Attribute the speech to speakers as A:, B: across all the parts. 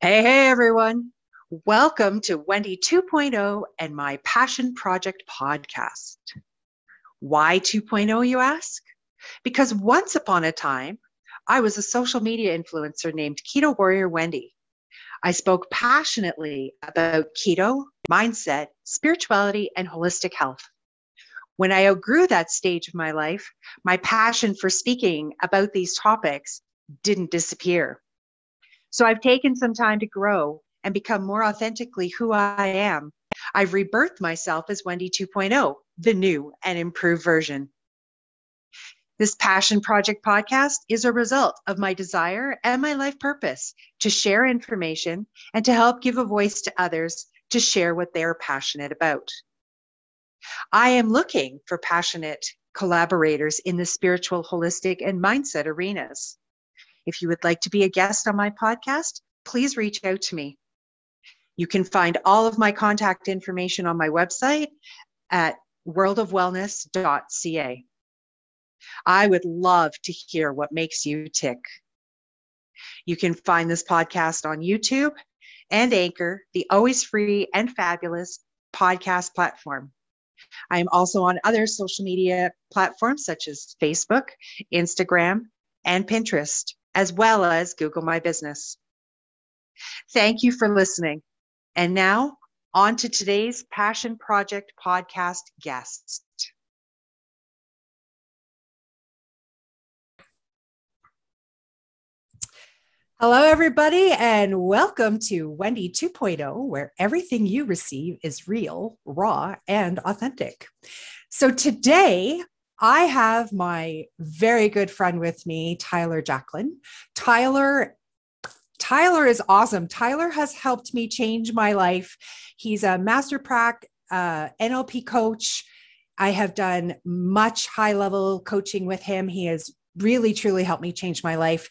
A: Hey, hey, everyone. Welcome to Wendy 2.0 and my Passion Project podcast. Why 2.0, you ask? Because once upon a time, I was a social media influencer named Keto Warrior Wendy. I spoke passionately about keto, mindset, spirituality, and holistic health. When I outgrew that stage of my life, my passion for speaking about these topics didn't disappear. So I've taken some time to grow and become more authentically who I am. I've rebirthed myself as Wendy 2.0, the new and improved version. This Passion Project podcast is a result of my desire and my life purpose to share information and to help give a voice to others to share what they're passionate about. I am looking for passionate collaborators in the spiritual, holistic, and mindset arenas. If you would like to be a guest on my podcast, please reach out to me. You can find all of my contact information on my website at worldofwellness.ca. I would love to hear what makes you tick. You can find this podcast on YouTube and Anchor, the always free and fabulous podcast platform. I am also on other social media platforms such as Facebook, Instagram, and Pinterest as well as Google My Business. Thank you for listening. And now, on to today's Passion Project podcast guests. Hello, everybody, and welcome to Wendy 2.0, where everything you receive is real, raw, and authentic. So, today I have my very good friend with me, Tyler Jacklin. Tyler Tyler is awesome. Tyler has helped me change my life. He's a master prac uh, NLP coach. I have done much high level coaching with him. He has really truly helped me change my life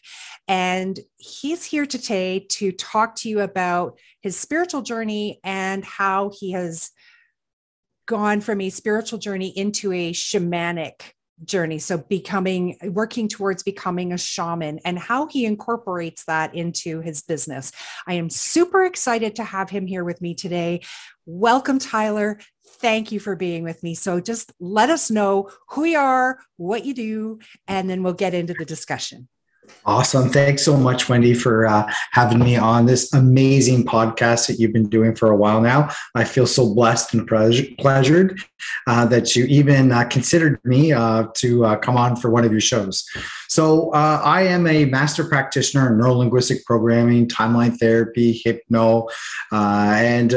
A: and he's here today to talk to you about his spiritual journey and how he has gone from a spiritual journey into a shamanic journey. So becoming working towards becoming a shaman and how he incorporates that into his business. I am super excited to have him here with me today. Welcome tyler. Thank you for being with me. So just let us know who you are what you do and then we'll get into the discussion
B: Awesome. Thanks so much, Wendy, for uh, having me on this amazing podcast that you've been doing for a while now. I feel so blessed and pleasured uh, that you even uh, considered me uh, to uh, come on for one of your shows. So, uh, I am a master practitioner in neurolinguistic programming, timeline therapy, hypno, and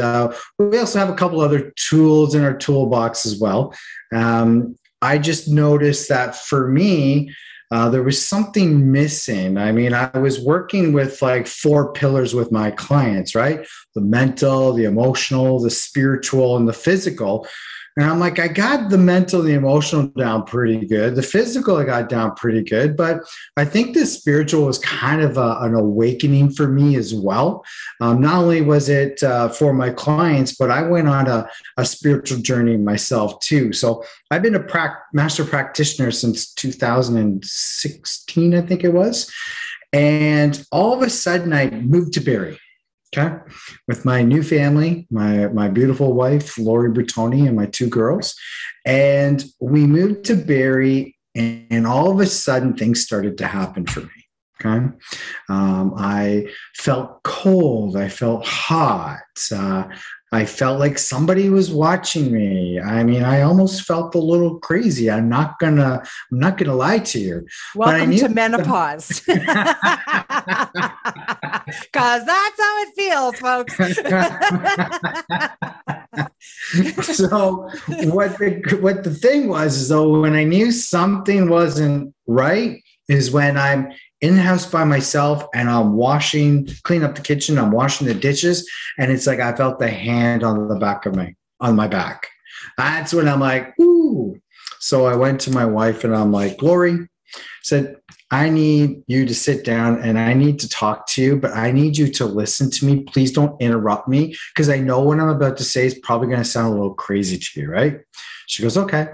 B: we also have a couple other tools in our toolbox as well. Um, I just noticed that for me, uh, there was something missing. I mean, I was working with like four pillars with my clients, right? The mental, the emotional, the spiritual, and the physical. And I'm like, I got the mental, the emotional down pretty good. The physical, I got down pretty good. But I think the spiritual was kind of a, an awakening for me as well. Um, not only was it uh, for my clients, but I went on a, a spiritual journey myself too. So I've been a pra- master practitioner since 2016, I think it was. And all of a sudden, I moved to Barrie Okay. With my new family, my my beautiful wife, Lori Bertoni, and my two girls. And we moved to Barrie, and, and all of a sudden things started to happen for me. Okay. Um, I felt cold. I felt hot. Uh, I felt like somebody was watching me. I mean, I almost felt a little crazy. I'm not gonna, I'm not gonna lie to you.
A: Welcome to menopause. Cause that's how it feels, folks.
B: so what the what the thing was is though when I knew something wasn't right is when I'm in the house by myself and I'm washing, clean up the kitchen, I'm washing the dishes, and it's like I felt the hand on the back of my on my back. That's when I'm like, ooh. So I went to my wife and I'm like, Glory, said, I need you to sit down and I need to talk to you, but I need you to listen to me. Please don't interrupt me because I know what I'm about to say is probably going to sound a little crazy to you, right? She goes, okay.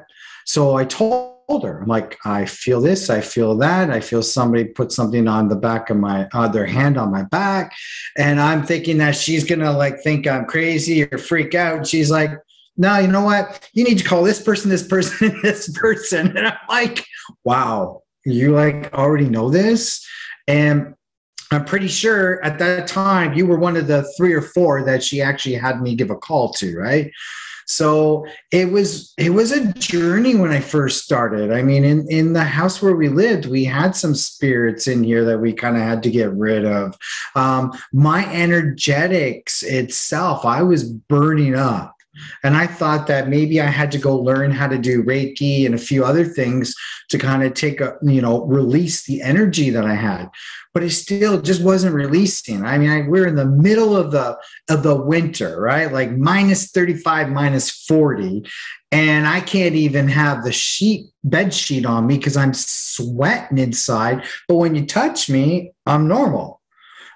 B: So I told her. I'm like, I feel this, I feel that, I feel somebody put something on the back of my uh, their hand on my back, and I'm thinking that she's gonna like think I'm crazy or freak out. She's like, No, you know what? You need to call this person, this person, this person, and I'm like, Wow, you like already know this, and I'm pretty sure at that time you were one of the three or four that she actually had me give a call to, right? So it was it was a journey when I first started. I mean, in in the house where we lived, we had some spirits in here that we kind of had to get rid of. Um, my energetics itself, I was burning up. And I thought that maybe I had to go learn how to do Reiki and a few other things to kind of take a, you know, release the energy that I had but it still just wasn't releasing. I mean, I, we're in the middle of the of the winter, right? Like minus 35, minus 40. And I can't even have the sheet bed sheet on me because I'm sweating inside. But when you touch me, I'm normal.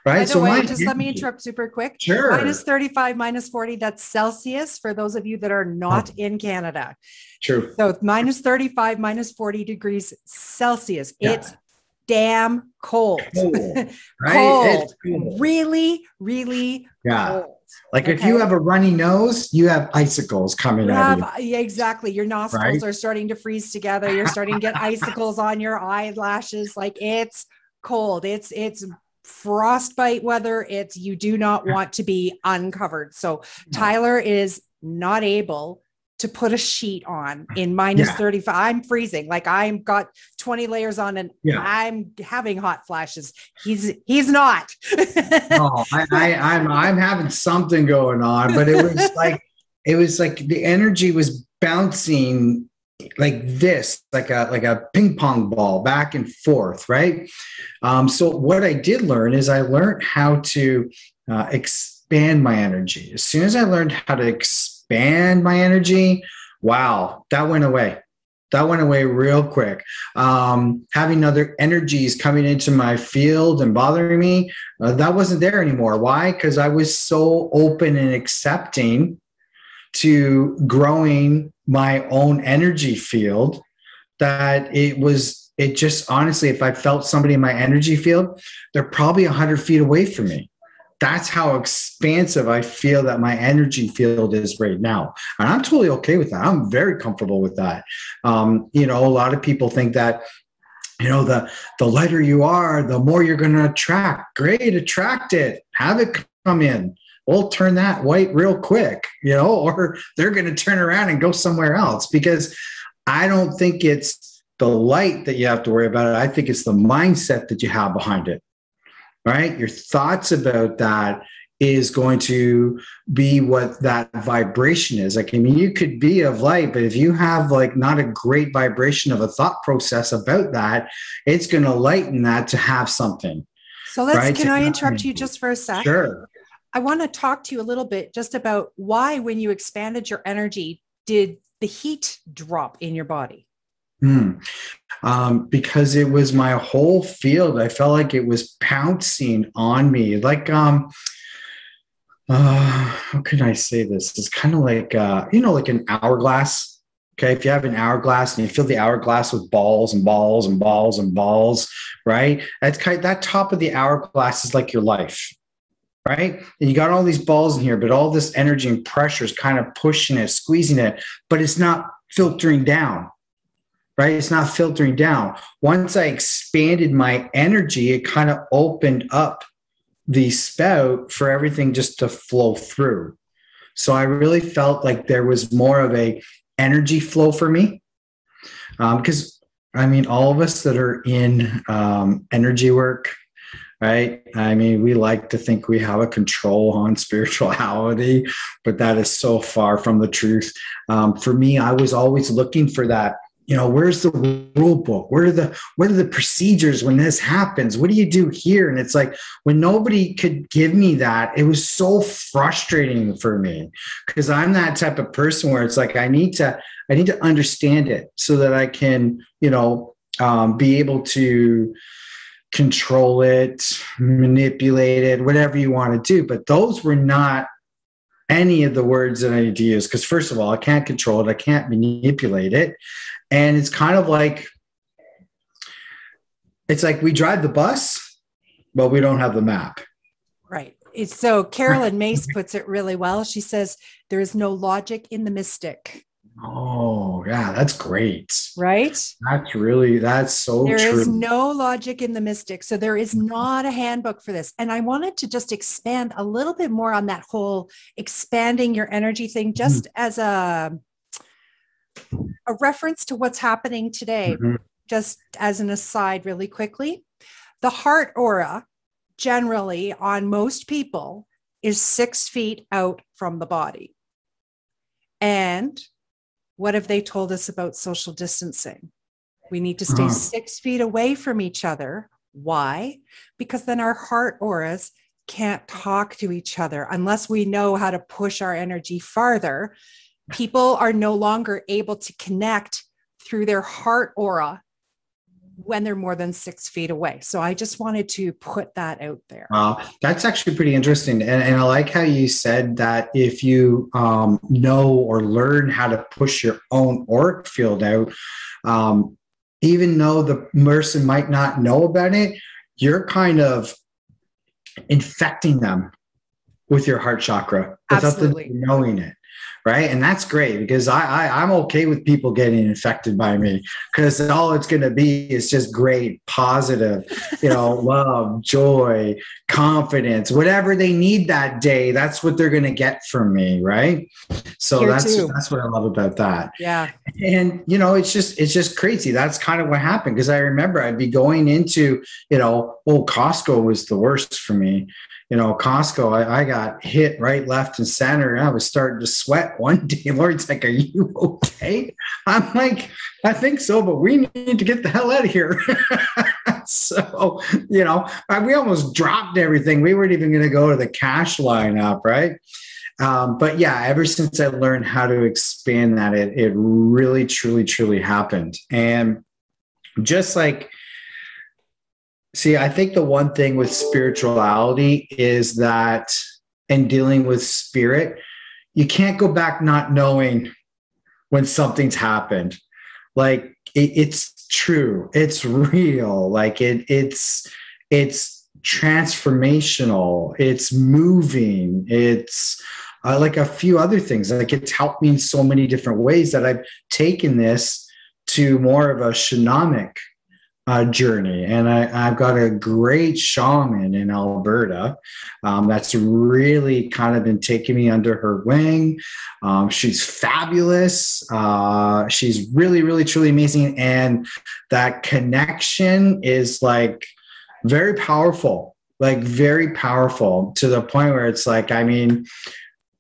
B: Right.
A: so way, just let me interrupt super quick.
B: Sure.
A: Minus 35, minus 40, that's Celsius for those of you that are not oh. in Canada.
B: True.
A: So minus 35, minus 40 degrees Celsius. Yeah. It's damn cold. Cold, right? cold. Really, really
B: yeah. cold. Like okay. if you have a runny nose, you have icicles coming you out. Have,
A: yeah, exactly. Your nostrils right? are starting to freeze together. You're starting to get icicles on your eyelashes. Like it's cold. It's it's frostbite weather. It's you do not want to be uncovered. So Tyler is not able to put a sheet on in minus yeah. 35 i'm freezing like i'm got 20 layers on and yeah. i'm having hot flashes he's he's not
B: oh I, I i'm i'm having something going on but it was like it was like the energy was bouncing like this like a like a ping pong ball back and forth right um, so what i did learn is i learned how to uh, expand my energy as soon as i learned how to expand my energy, wow, that went away. That went away real quick. Um, having other energies coming into my field and bothering me, uh, that wasn't there anymore. Why? Because I was so open and accepting to growing my own energy field that it was, it just honestly, if I felt somebody in my energy field, they're probably 100 feet away from me that's how expansive I feel that my energy field is right now. And I'm totally okay with that. I'm very comfortable with that. Um, you know, a lot of people think that, you know, the the lighter you are, the more you're going to attract. Great, attract it. Have it come in. We'll turn that white real quick, you know, or they're going to turn around and go somewhere else because I don't think it's the light that you have to worry about. I think it's the mindset that you have behind it right? Your thoughts about that is going to be what that vibration is. Like, I mean, you could be of light, but if you have like not a great vibration of a thought process about that, it's going to lighten that to have something.
A: So let's, right? can I interrupt you just for a sec?
B: Sure.
A: I want to talk to you a little bit just about why, when you expanded your energy, did the heat drop in your body?
B: Hmm. Um, because it was my whole field. I felt like it was pouncing on me. Like, um, uh, how can I say this? It's kind of like, uh, you know, like an hourglass. Okay. If you have an hourglass and you fill the hourglass with balls and balls and balls and balls, right? That's kind of, that top of the hourglass is like your life right? And you got all these balls in here, but all this energy and pressure is kind of pushing it, squeezing it, but it's not filtering down right? It's not filtering down. Once I expanded my energy, it kind of opened up the spout for everything just to flow through. So I really felt like there was more of a energy flow for me. Because um, I mean, all of us that are in um, energy work, right? I mean, we like to think we have a control on spirituality, but that is so far from the truth. Um, for me, I was always looking for that you know where's the rule book where are the what are the procedures when this happens what do you do here and it's like when nobody could give me that it was so frustrating for me because i'm that type of person where it's like i need to i need to understand it so that i can you know um, be able to control it manipulate it whatever you want to do but those were not any of the words that I need to use because first of all, I can't control it, I can't manipulate it, and it's kind of like it's like we drive the bus, but we don't have the map.
A: Right. It's, so Caroline Myss puts it really well. She says there is no logic in the mystic.
B: Oh, yeah, that's great.
A: Right?
B: That's really that's so
A: There
B: true.
A: is no logic in the mystic. So there is not a handbook for this. And I wanted to just expand a little bit more on that whole expanding your energy thing just mm-hmm. as a a reference to what's happening today. Mm-hmm. Just as an aside really quickly. The heart aura generally on most people is 6 feet out from the body. And what have they told us about social distancing? We need to stay uh-huh. six feet away from each other. Why? Because then our heart auras can't talk to each other unless we know how to push our energy farther. People are no longer able to connect through their heart aura when they're more than six feet away. So I just wanted to put that out there.
B: Wow, that's actually pretty interesting. And, and I like how you said that if you um, know or learn how to push your own auric field out, um, even though the person might not know about it, you're kind of infecting them with your heart chakra without Absolutely. them knowing it right? And that's great because I, I am okay with people getting infected by me because all it's going to be is just great positive you know love joy confidence whatever they need that day that's what they're going to get from me right? So Here that's too. that's what i love about that.
A: Yeah.
B: And you know it's just it's just crazy. That's kind of what happened because i remember i'd be going into you know oh costco was the worst for me you know, Costco, I, I, got hit right, left, and center. And I was starting to sweat one day. Lori's like, Are you okay? I'm like, I think so, but we need to get the hell out of here. so, you know, we almost dropped everything. We weren't even going to go to the cash lineup, right? Um, but yeah, ever since I learned how to expand that, it, it really, truly, truly happened. And just like, See, I think the one thing with spirituality is that in dealing with spirit, you can't go back not knowing when something's happened. Like it, it's true, it's real. Like it, it's it's transformational. It's moving. It's uh, like a few other things. Like it's helped me in so many different ways that I've taken this to more of a shamanic uh, journey. And I, have got a great shaman in Alberta um, that's really kind of been taking me under her wing. Um, she's fabulous. Uh, she's really, really, truly amazing. And that connection is like very powerful, like very powerful to the point where it's like, I mean,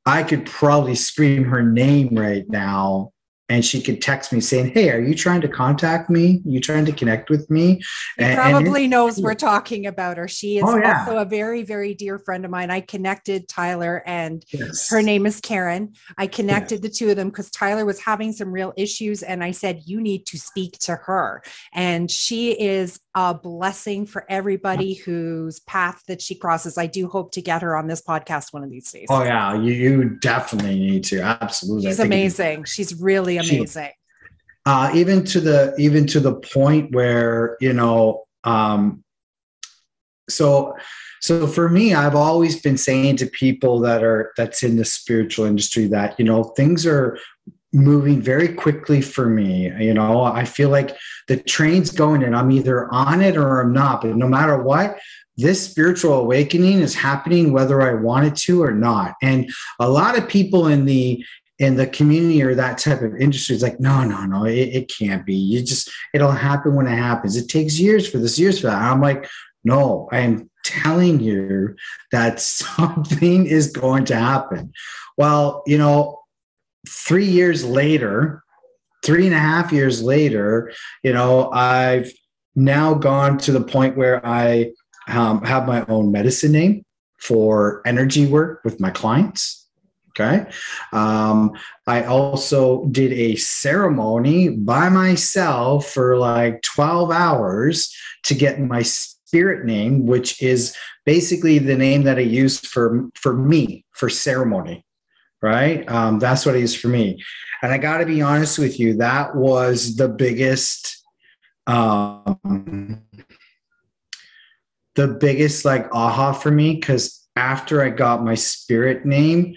B: I could probably scream her name right now and she could text me saying, "Hey, are you trying to contact me? Are you trying to connect with me?"
A: He and, probably and knows we're talking about her. She is oh, yeah. also a very, very dear friend of mine. I connected Tyler, and yes. her name is Karen. I connected the two of them because Tyler was having some real issues, and I said, "You need to speak to her." And she is a blessing for everybody whose path that she crosses. I do hope to get her on this podcast one of these days.
B: Oh yeah, you, you definitely need to. Absolutely,
A: she's amazing. She's really amazing. She,
B: uh, even to the even to the point where you know, um, so so for me, I've always been saying to people that are that's in the spiritual industry that you know things are moving very quickly for me. You know, I feel like the train's going and I'm either on it or I'm not. But no matter what, this spiritual awakening is happening whether I want it to or not. And a lot of people in the in the community or that type of industry is like, no, no, no, it, it can't be. You just it'll happen when it happens. It takes years for this, years for that. I'm like, no, I am telling you that something is going to happen. Well, you know, three years later, three and a half years later, you know, I've now gone to the point where I um, have my own medicine name for energy work with my clients. Okay. Um, I also did a ceremony by myself for like 12 hours to get my spirit name, which is basically the name that I use for, for me for ceremony right? Um, that's what it is for me. And I got to be honest with you, that was the biggest, um, the biggest like aha for me because after I got my spirit name,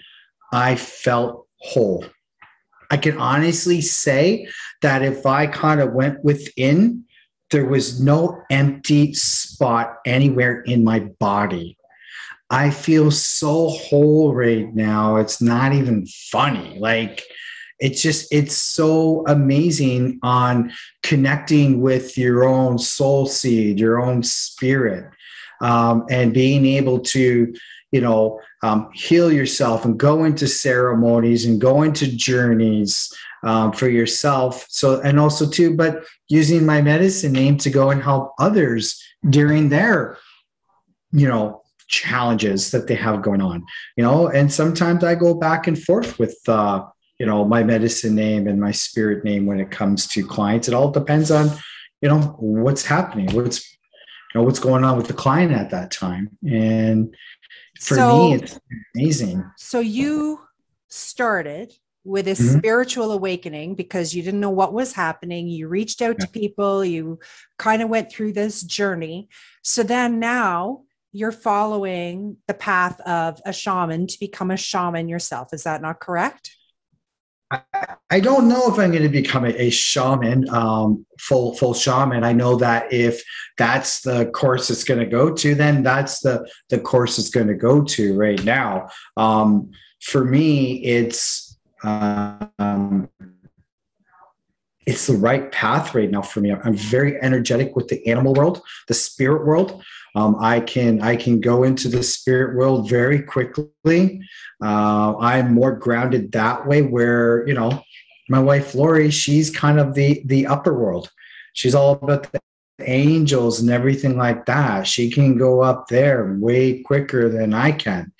B: I felt whole. I can honestly say that if I kind of went within, there was no empty spot anywhere in my body. I feel so whole right now. It's not even funny. Like, it's just, it's so amazing on connecting with your own soul seed, your own spirit, um, and being able to, you know, um, heal yourself and go into ceremonies and go into journeys um, for yourself. So, and also too, but using my medicine name to go and help others during their, you know, challenges that they have going on, you know, and sometimes I go back and forth with, uh, you know, my medicine name and my spirit name when it comes to clients. It all depends on, you know, what's happening, what's, you know, what's going on with the client at that time. And for so, me, it's amazing.
A: So you started with a mm-hmm. spiritual awakening because you didn't know what was happening. You reached out yeah. to people, you kind of went through this journey. So then now you're following the path of a shaman to become a shaman yourself. Is that not correct?
B: I, don't know if I'm going to become a, a shaman, um, full full shaman. I know that if that's the course it's going to go to, then that's the the course it's going to go to right now. Um, for me, it's um, it's the right path right now for me. I'm very energetic with the animal world, the spirit world. Um, I can I can go into the spirit world very quickly. Uh, I'm more grounded that way. Where you know, my wife Lori, she's kind of the the upper world. She's all about the angels and everything like that. She can go up there way quicker than I can,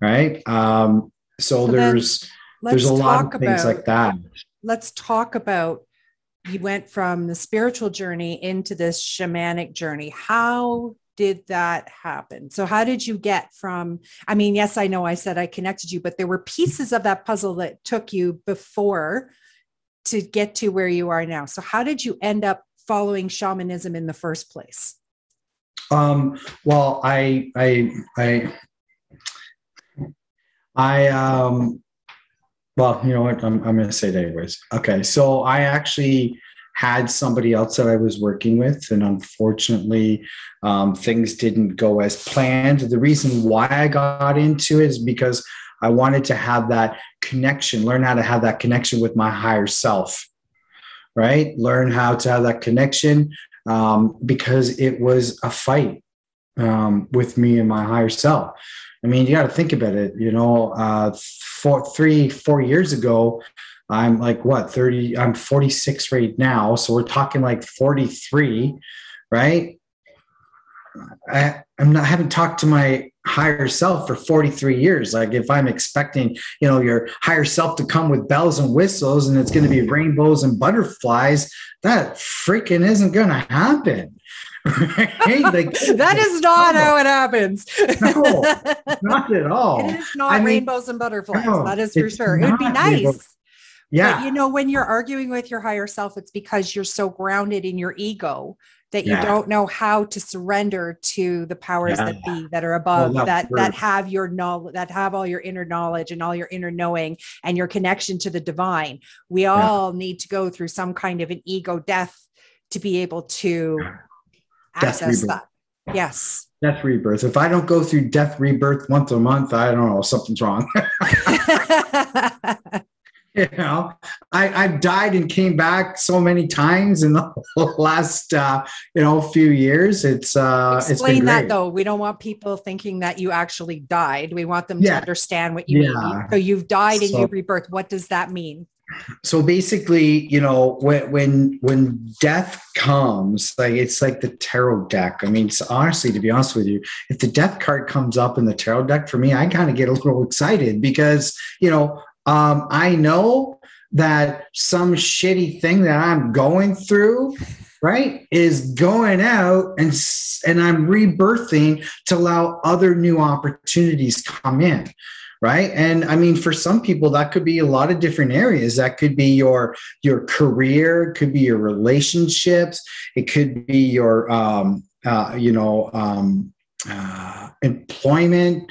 B: right? Um, so, so there's there's a lot of things about, like that.
A: Let's talk about you went from the spiritual journey into this shamanic journey. How did that happen? So, how did you get from? I mean, yes, I know I said I connected you, but there were pieces of that puzzle that took you before to get to where you are now. So, how did you end up following shamanism in the first place?
B: Um, well, I, I, I, I, um, well, you know what? I'm, I'm going to say it anyways. Okay. So I actually had somebody else that I was working with, and unfortunately, um, things didn't go as planned. The reason why I got into it is because I wanted to have that connection, learn how to have that connection with my higher self, right? Learn how to have that connection um, because it was a fight um, with me and my higher self. I mean, you got to think about it. You know, uh, four, three, four years ago, I'm like what 30. I'm 46 right now, so we're talking like 43, right? I, I'm not. I haven't talked to my higher self for 43 years. Like if I'm expecting, you know, your higher self to come with bells and whistles and it's going to be rainbows and butterflies, that freaking isn't going to happen. right?
A: like, that is not how it happens.
B: no, not at all.
A: It is not I rainbows mean, and butterflies. No, that is for sure. It would be nice. Rainbows.
B: Yeah.
A: But, you know, when you're arguing with your higher self, it's because you're so grounded in your ego that you yeah. don't know how to surrender to the powers yeah. that be that are above well, that that have your knowledge that have all your inner knowledge and all your inner knowing and your connection to the divine we all yeah. need to go through some kind of an ego death to be able to access that. Yes.
B: Death rebirth. If I don't go through death rebirth once a month, I don't know, something's wrong. you know, I, I've died and came back so many times in the last, uh, you know, few years. It's uh,
A: explain
B: it's
A: that though. We don't want people thinking that you actually died. We want them yeah. to understand what you yeah. mean. So you've died and so, you rebirth. What does that mean?
B: so basically you know when when when death comes like it's like the tarot deck i mean honestly to be honest with you if the death card comes up in the tarot deck for me i kind of get a little excited because you know um, i know that some shitty thing that i'm going through right, is going out and and I'm rebirthing to allow other new opportunities come in right? And i mean for some people that could be a lot of different areas. That could be your your career could be your relationships it could be your um, uh, you know um, uh, employment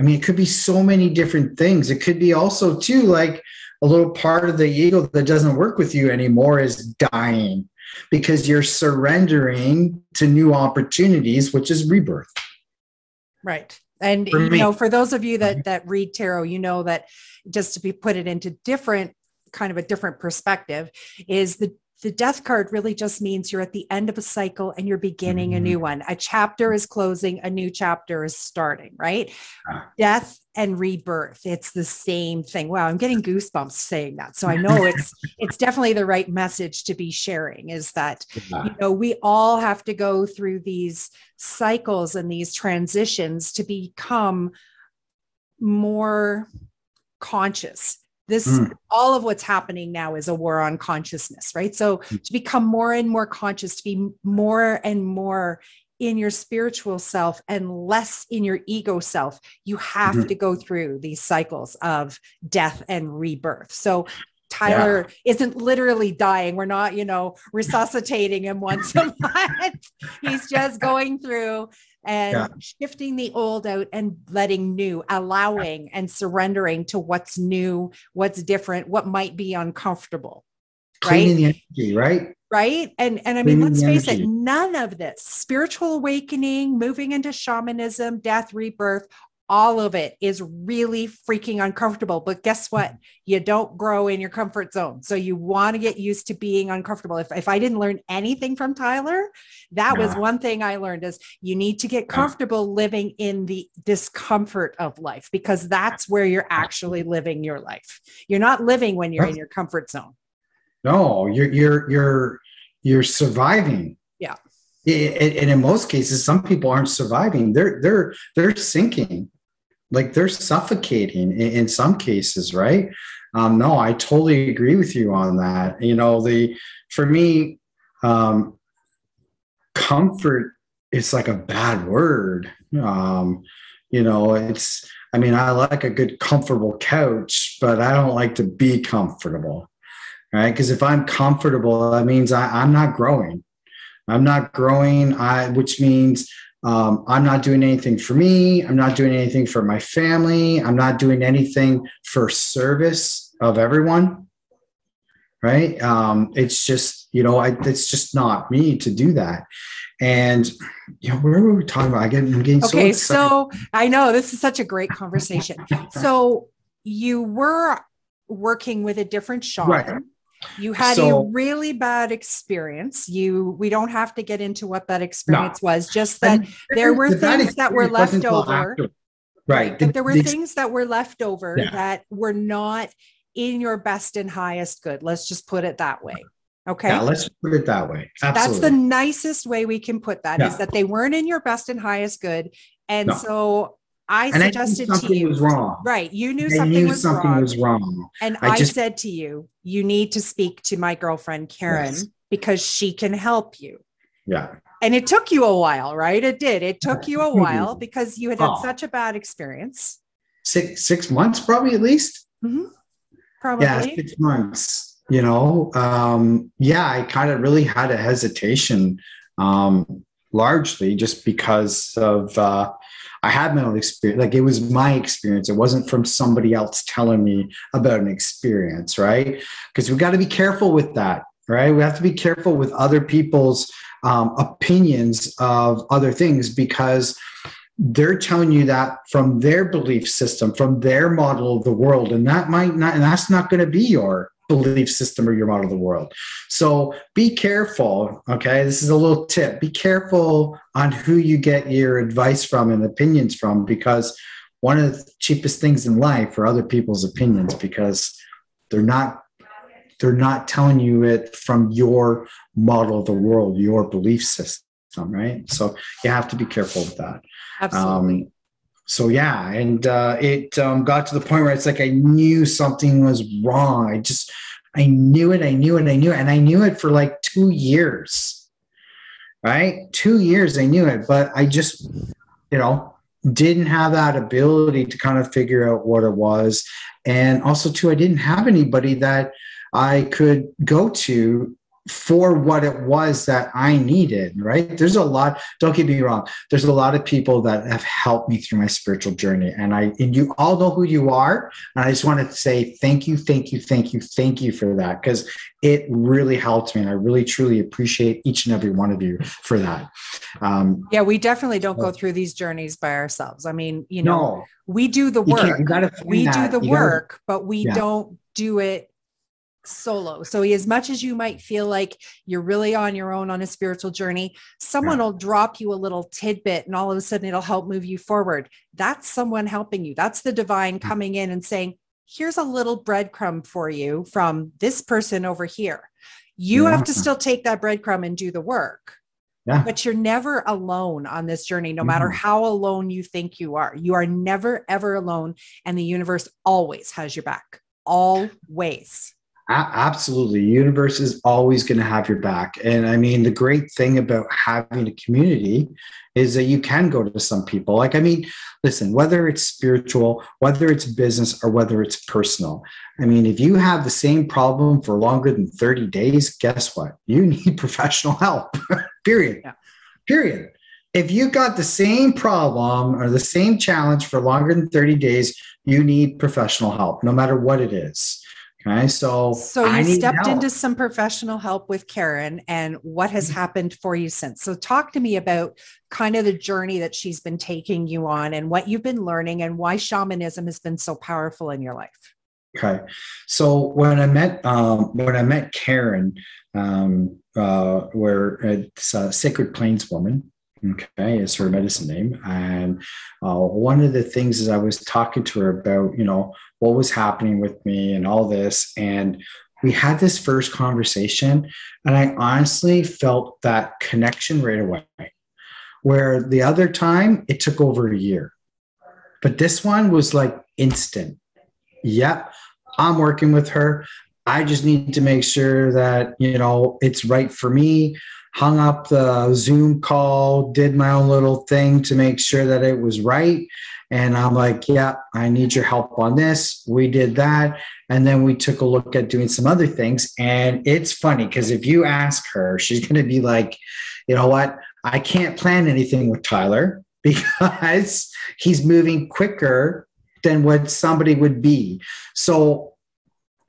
B: i mean it could be so many different things. It could be also too like a little part of the ego that doesn't work with you anymore is dying because you're surrendering to new opportunities which is rebirth.
A: Right. And you know, for those of you that that read tarot, you know that just to be put it into different kind of a different perspective is the the death card really just means you're at the end of a cycle and you're beginning mm-hmm. a new one. A chapter is closing, a new chapter is starting, right? Ah. Death and rebirth. It's the same thing. Wow, I'm getting goosebumps saying that. So I know it's it's definitely the right message to be sharing is that you know, we all have to go through these cycles and these transitions to become more conscious this mm. all of what's happening now is a war on consciousness right so mm. to become more and more conscious to be more and more in your spiritual self and less in your ego self you have mm-hmm. to go through these cycles of death and rebirth so Tyler yeah. isn't literally dying. We're not, you know, resuscitating him once a month. He's just going through and yeah. shifting the old out and letting new, allowing and surrendering to what's new, what's different, what might be uncomfortable.
B: Cleaning right? the energy, right?
A: Right. And and I mean, let's face energy. it, none of this spiritual awakening, moving into shamanism, death, rebirth, all of it is really freaking uncomfortable. But guess what? Mm-hmm. You don't grow in your comfort zone. So you want to get used to being uncomfortable. If, if I didn't learn anything from Tyler, that was one thing I learned is you need to get comfortable living in the discomfort of life because that's where you're actually living your life. You're not living when you're in your comfort zone.
B: No, you're you're you're you're surviving.
A: Yeah.
B: And in most cases, some people aren't surviving. They're they're they're sinking like they're suffocating in, in some cases, right? Um, no, I totally agree with you on that. You know, the for me, um, comfort is like a bad word. Um, you know, it's I mean, I like a good comfortable couch, but I don't like to be comfortable. Right. Because if I'm comfortable, that means I, I'm not growing. I'm not growing, I which means um, I'm not doing anything for me. I'm not doing anything for my family. I'm not doing anything for service of everyone. Right. Um, it's just, you know, I, it's just not me to do that. And, you know, where were we talking about? I get, I'm getting
A: okay, so, so I know this is such a great conversation. so you were working with a different shaman. Right you had so, a really bad experience you we don't have to get into what that experience no. was just that there were things that were left over
B: right
A: the, there were the, things that were left over yeah. that were not in your best and highest good let's just put it that way okay
B: yeah let's put it that way
A: Absolutely. that's the nicest way we can put that yeah. is that they weren't in your best and highest good and no. so I and suggested
B: I something
A: to you,
B: was wrong.
A: Right. You knew I something, knew was,
B: something
A: wrong,
B: was wrong.
A: And I, just, said to you, you need to speak to my girlfriend, Karen, yes. because she can help you.
B: Yeah.
A: And it took you a while, right? It did. It took you a while because you had had oh. such a bad experience.
B: Six six months, probably at least.
A: Mm-hmm. Probably.
B: Yeah, six months. You know, um, yeah, I kind of really had a hesitation, um, largely just because of uh, I had my own experience. Like it was my experience. It wasn't from somebody else telling me about an experience, right? Because we got to be careful with that, right? We have to be careful with other people's um, opinions of other things because they're telling you that from their belief system, from their model of the world, and that might not, and that's not going to be your belief system or your model of the world. So be careful. Okay. This is a little tip. Be careful on who you get your advice from and opinions from because one of the cheapest things in life are other people's opinions because they're not they're not telling you it from your model of the world, your belief system, right? So you have to be careful with that.
A: Absolutely. Um,
B: so yeah, and uh, it um, got to the point where it's like I knew something was wrong. I just I knew it, I knew it, I knew it, and I knew it for like two years. right? Two years I knew it, but I just, you know, didn't have that ability to kind of figure out what it was. And also, too, I didn't have anybody that I could go to for what it was that I needed, right? There's a lot, don't get me wrong, there's a lot of people that have helped me through my spiritual journey. And I and you all know who you are. And I just wanted to say thank you, thank you, thank you, thank you for that. Because it really helped me. And I really truly appreciate each and every one of you for that.
A: Um, yeah, we definitely don't go through these journeys by ourselves. I mean, you know, no, we do the work. You you we that. do the you work, gotta, but we yeah. don't do it solo. So as much as you might feel like you're really on your own on a spiritual journey, someone yeah. will drop you a little tidbit and all of a sudden it'll help move you forward. That's someone helping you. That's the divine mm. coming in and saying, here's a little breadcrumb for you from this person over here. You yeah. have to still take that breadcrumb and do the work. Yeah. But you're never alone on this journey, no mm-hmm. matter how alone you think you are. You are never, ever alone. And the universe always has your back, always
B: absolutely. Universe is always going to have your back. And i mean the great thing about having a community is that you can go to some people. Like i mean listen whether it's spiritual whether it's business or whether it's personal i mean if you have the same problem for longer than 30 days guess what? You need professional help period. Yeah. period. If you got the same problem or the same challenge for longer than 30 days you need professional help no matter what it is Okay, so
A: so you stepped into some professional help with Karen, and what has mm-hmm. happened for you since? So talk to me about kind of the journey that she's been taking you on, and what you've been learning, and why shamanism has been so powerful in your life.
B: Okay, so when I met um, when I met Karen, um, uh, where it's a Sacred Plains woman, okay is her medicine name. And uh, one of the things is i was talking to her about you know what was happening with me and all this and we had this first conversation and i honestly felt that connection right away where the other time it took over a year. But this one was like instant. Yep i'm working with her. I just need to make sure that you know it's right for me hung up the Zoom call, did my own little thing to make sure that it was right. And I'm like, yeah, I need your help on this. We did that. And then we took a look at doing some other things. And it's funny because if you ask her, she's going to be like, you know what? I can't plan anything with Tyler because he's moving quicker than what somebody would be. So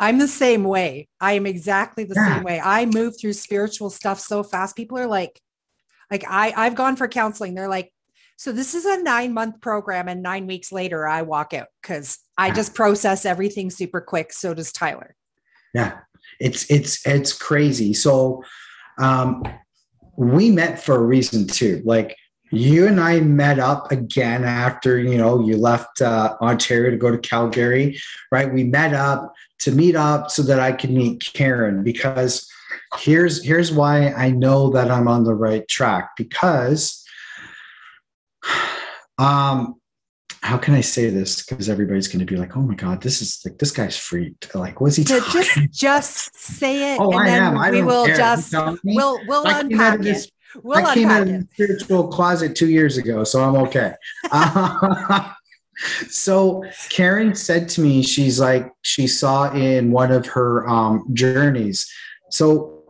A: I'm the same way. I am exactly the yeah. same way. I move through spiritual stuff so fast. People are like, like I, I've gone for counseling. They're like, so this is a nine month program, and nine weeks later, I walk out because I yeah. just process everything super quick. So does Tyler.
B: Yeah, it's it's it's crazy. So, um, we met for a reason too. Like you and I met up again after you know you left uh, Ontario to go to Calgary, right? We met up to meet up so that I could meet Karen because here's here's why I know that I'm on the right track because um how can I say this? Because everybody's going to be like, "Oh my God, this is like this guy's freaked." Like, was he talking?
A: Just, just say it, oh, and I then am. I we will care. just we'll we'll unpack it. This, We'll
B: I came in of spiritual closet two years ago, so I'm okay. uh, so Karen said to me, she's like, she saw in one of her um, journeys. So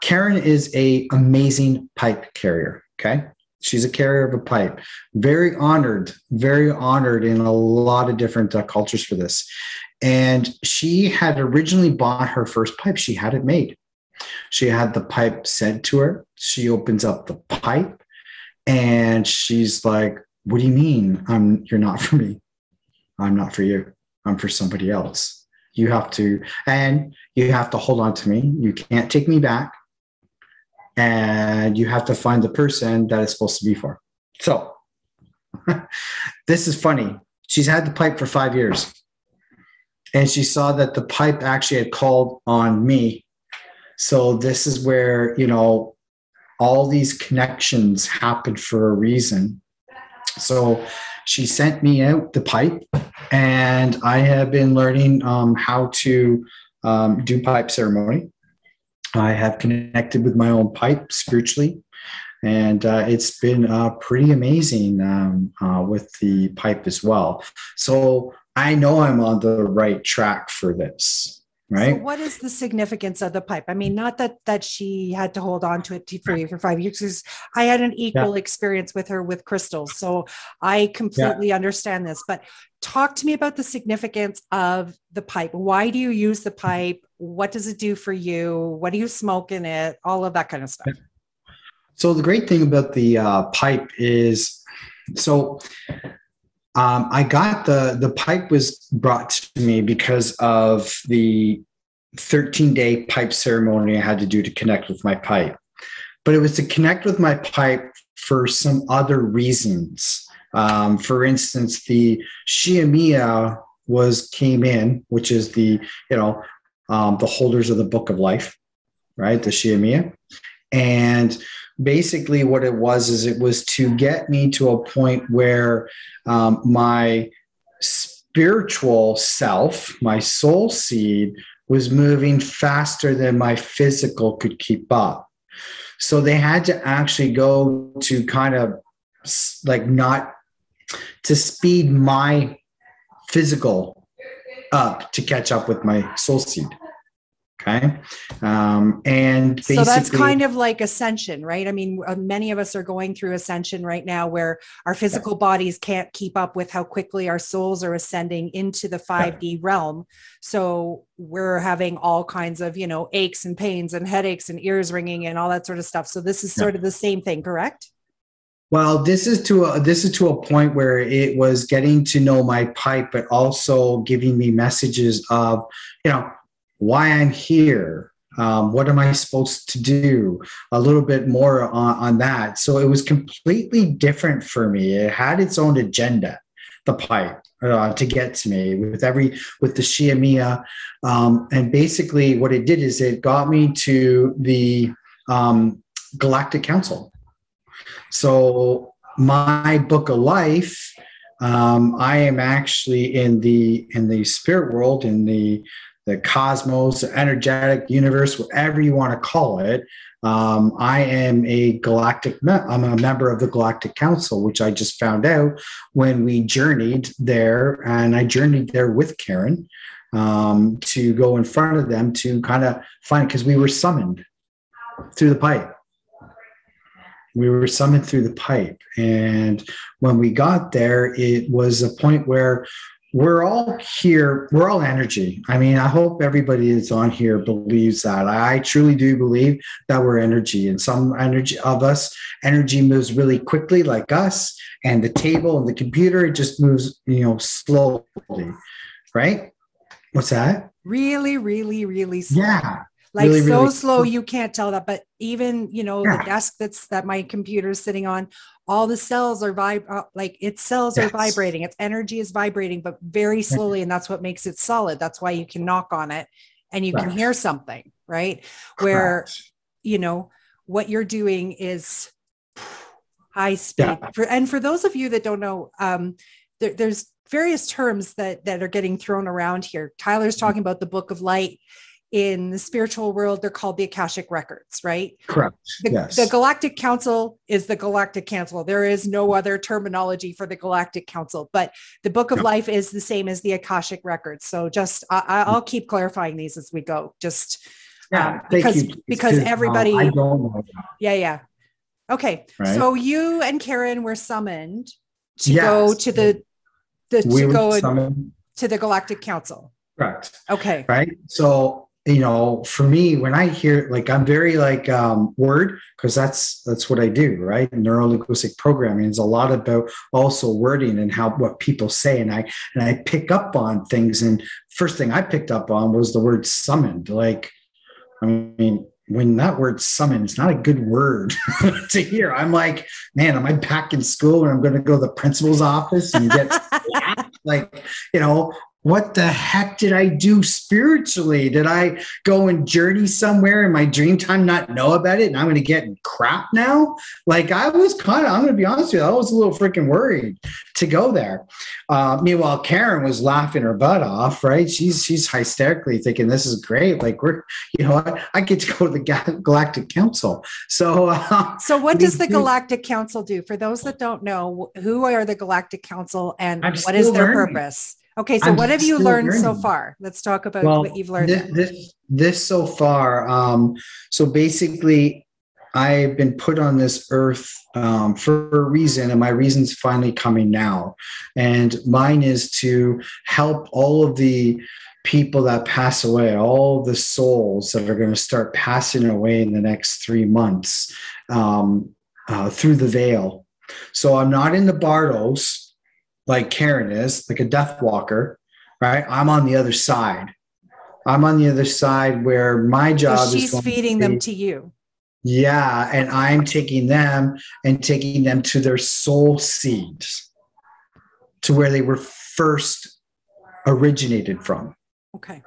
B: Karen is a amazing pipe carrier. Okay. She's a carrier of a pipe. Very honored, very honored in a lot of different uh, cultures for this. And she had originally bought her first pipe. She had it made. She had the pipe sent to her. She opens up the pipe and she's like, What do you mean I'm you're not for me? I'm not for you. I'm for somebody else. You have to, and you have to hold on to me. You can't take me back. And you have to find the person that it's supposed to be for. So this is funny. She's had the pipe for five years. And she saw that the pipe actually had called on me so this is where, you know, all these connections happened for a reason. So she sent me out the pipe, and I have been learning um, how to um, do pipe ceremony. I have connected with my own pipe spiritually. and uh, it's been uh, pretty amazing um, uh, with the pipe as well. So I know I'm on the right track for this. Right.
A: So what is the significance of the pipe? I mean, not that that she had to hold on to it for you for five years. Because I had an equal yeah. experience with her with crystals, so I completely yeah. understand this. But talk to me about the significance of the pipe. Why do you use the pipe? What does it do for you? What do you smoke in it? All of that kind of stuff.
B: So the great thing about the uh, pipe is, so um, I got the the pipe was brought to me because of the 13 day pipe ceremony I had to do to connect with my pipe, but it was to connect with my pipe for some other reasons. Um, for instance, the Shiamia was came in, which is the you know um, the holders of the Book of Life, right? The Shiamia, and basically what it was is it was to get me to a point where um, my spiritual self my soul seed was moving faster than my physical could keep up. So they had to actually go to kind of like not to speed my physical up to catch up with my soul seed Okay. Um, and
A: so that's kind of like ascension, right? I mean, uh, many of us are going through ascension right now where our physical yeah. bodies can't keep up with how quickly our souls are ascending into the 5D yeah. realm. So we're having all kinds of, you know, aches and pains and headaches and ears ringing and all that sort of stuff. So this is sort yeah. of the same thing, correct?
B: Well, this is to a, this is to a point where it was getting to know my pipe, but also giving me messages of, you know, why I'm here. Um, what am I supposed to do? A little bit more on, on that. So it was completely different for me. It had its own agenda, the pipe. Uh, to get to me with every with the Shia um, and basically what it did is it got me to the um, Galactic Council. So my book of life, um, I am actually in the in the spirit world in the the cosmos, the energetic universe, whatever you want to call it. Um, I am a galactic, I'm a member of the Galactic Council, which I just found out when we journeyed there. And I journeyed there with Karen um, to go in front of them to kind of find, because we were summoned through the pipe. We were summoned through the pipe. And when we got there, it was a point where we're all here we're all energy. I mean i hope everybody that's on here believes that. I truly do believe that we're energy and some energy of us energy moves really quickly like us and the table and the computer it just moves you know slowly right? What's that?
A: Really really really slow.
B: yeah.
A: Like really, so really slow you can't tell that but even you know yeah. the desk that's that my computer is sitting on all the cells are vib uh, like its cells yes. are vibrating its energy is vibrating but very slowly and that's what makes it solid. That's why you can knock on it and you can hear something right? Where you know what you're doing is high speed. Yeah. for, and for those of you that don't know um, there, there's various terms that that are getting thrown around here. Tyler's talking about the book of light in the spiritual world, they're called the Akashic Records, right?
B: Correct.
A: The,
B: yes.
A: the Galactic Council is the Galactic Council. There is no other terminology for the Galactic Council, but the Book of Life is the same as the Akashic Records. So just I, will keep clarifying these as we go. Just yeah, um, because because um, everybody. Um, yeah, yeah. Okay, right? so you and Karen were summoned to yes. go to the the we to go to the Galactic Council.
B: Correct.
A: Okay.
B: Right. So you know for me when i hear like i'm very like um, word because that's that's what i do right? Neuro linguistic programming is a lot about also wording and how what people say and i and i pick up on things and first thing i picked up on was the word summoned like i mean when that word summon is not a good word to hear. I'm like man am i back in school and i'm going to go to the principal's office and get like you know what the heck did I do spiritually? Did I go and journey somewhere in my dream time, not know about it, and I'm going to get crap now? Like I was kind of, I'm going to be honest with you, I was a little freaking worried to go there. Uh, meanwhile, Karen was laughing her butt off, right? She's she's hysterically thinking this is great. Like we're, you know, what? I get to go to the Galactic Council. So,
A: uh, so what does the Galactic Council do? For those that don't know, who are the Galactic Council and I'm what is their learning. purpose? Okay, so I'm what have you learned learning. so far? Let's talk about well, what you've learned.
B: This, this, this so far. Um, so basically, I've been put on this earth um, for a reason, and my reason's finally coming now. And mine is to help all of the people that pass away, all the souls that are going to start passing away in the next three months um, uh, through the veil. So I'm not in the Bardos like Karen is, like a death walker, right? I'm on the other side. I'm on the other side where my job
A: so she's
B: is
A: feeding them to you.
B: Yeah, and I'm taking them and taking them to their soul seeds, to where they were first originated from.
A: Okay.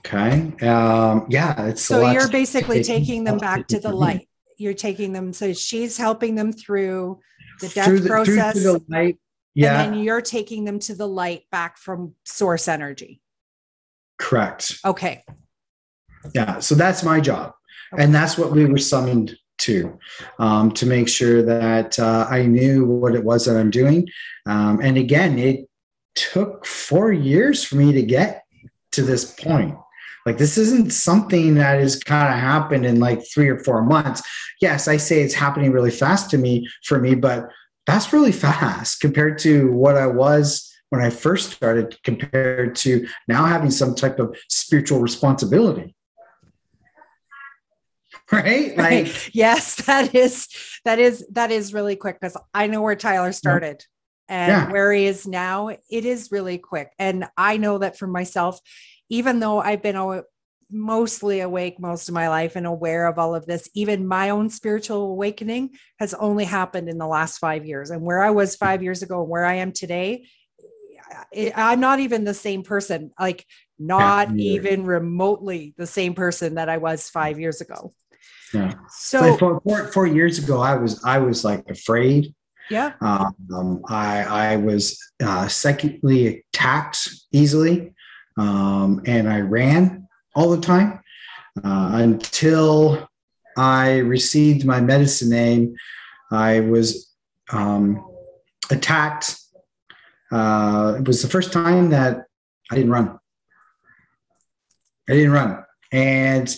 B: Okay. Um, yeah, it's
A: so you're basically taking them back to the light. You're taking them. So she's helping them through the death through the, process. Through the light yeah. And then you're taking them to the light back from source energy.
B: Correct.
A: Okay.
B: Yeah. So that's my job. Okay. And that's what we were summoned to, um, to make sure that uh, I knew what it was that I'm doing. Um, and again, it took four years for me to get to this point. Like this isn't something that has kind of happened in like three or four months. Yes, I say it's happening really fast to me for me, but that's really fast compared to what I was when I first started, compared to now having some type of spiritual responsibility. Right?
A: Like yes, that is that is that is really quick because I know where Tyler started. And yeah. where he is now, it is really quick. And I know that for myself, even though I've been mostly awake most of my life and aware of all of this. Even my own spiritual awakening has only happened in the last five years. And where I was five years ago and where I am today, I'm not even the same person, like, not even remotely the same person that I was five years ago.
B: Yeah. So, four, four, four years ago, I was I was like afraid.
A: Yeah.
B: Um, I I was uh, psychically attacked easily, um, and I ran all the time uh, until I received my medicine name. I was um, attacked. Uh, it was the first time that I didn't run. I didn't run. And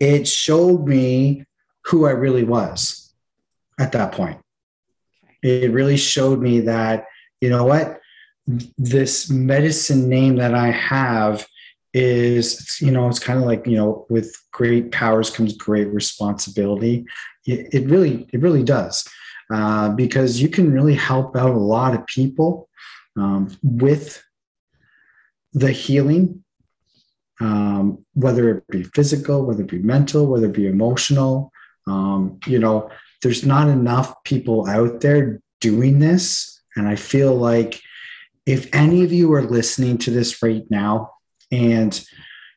B: it showed me who I really was at that point. It really showed me that, you know what, this medicine name that I have is you know it's kind of like you know with great powers comes great responsibility. It, really it really does uh, because you can really help out a lot of people um, with the healing um, whether it be physical whether it be mental whether it be emotional. Um, you know there's not enough people out there doing this. And i feel like if any of you are listening to this right now and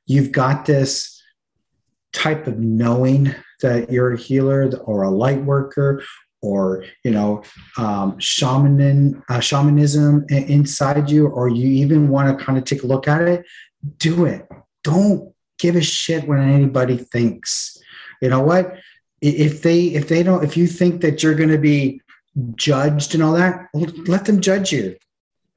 B: you've got this type of knowing that you're a healer or a light worker or you know um, shamanin uh, shamanism inside you or you even want to kind of take a look at it do it. Don't give a shit when anybody thinks. You know what? If they if they don't if you think that you're going to be judged and all that let them judge you.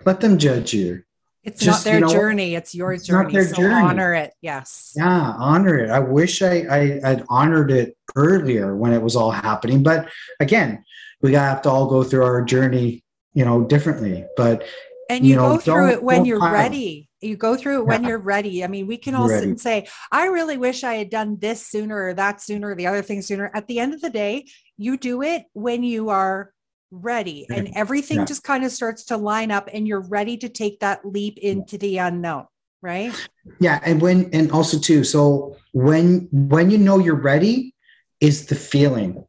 B: Let them judge you
A: it's Just, not their you know, journey; it's your it's journey. so journey. honor it. Yes.
B: Yeah, honor it. I wish I, I I'd honored it earlier when it was all happening, but again, we have to all go through our journey, you know, differently. But
A: and you, you know, go through it when you're pile. ready. You go through it when you're ready. I mean, we can all sit and say, "I really wish I had done this sooner, or that sooner, or the other thing sooner." At the end of the day, you do it when you are ready and everything yeah. just kind of starts to line up and you're ready to take that leap into the unknown right?
B: Yeah and when and also too so when when you know you're ready is the feeling.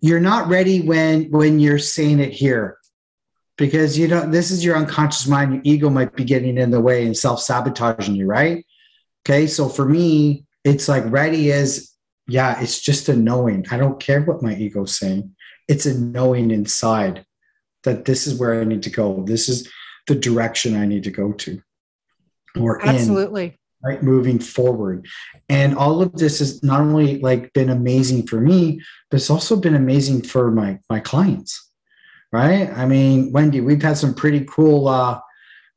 B: You're not ready when when you're saying it here because you don't this is your unconscious mind your ego might be getting in the way and self-sabotaging you right? Okay so for me it's like ready is yeah it's just a knowing. I don't care what my ego's saying it's a knowing inside that this is where i need to go. This is the direction i need to go to or
A: absolutely.
B: in, right moving forward. And all of this has not only like been amazing for me but it's also been amazing for my my clients right? I mean wendy we've had some pretty cool uh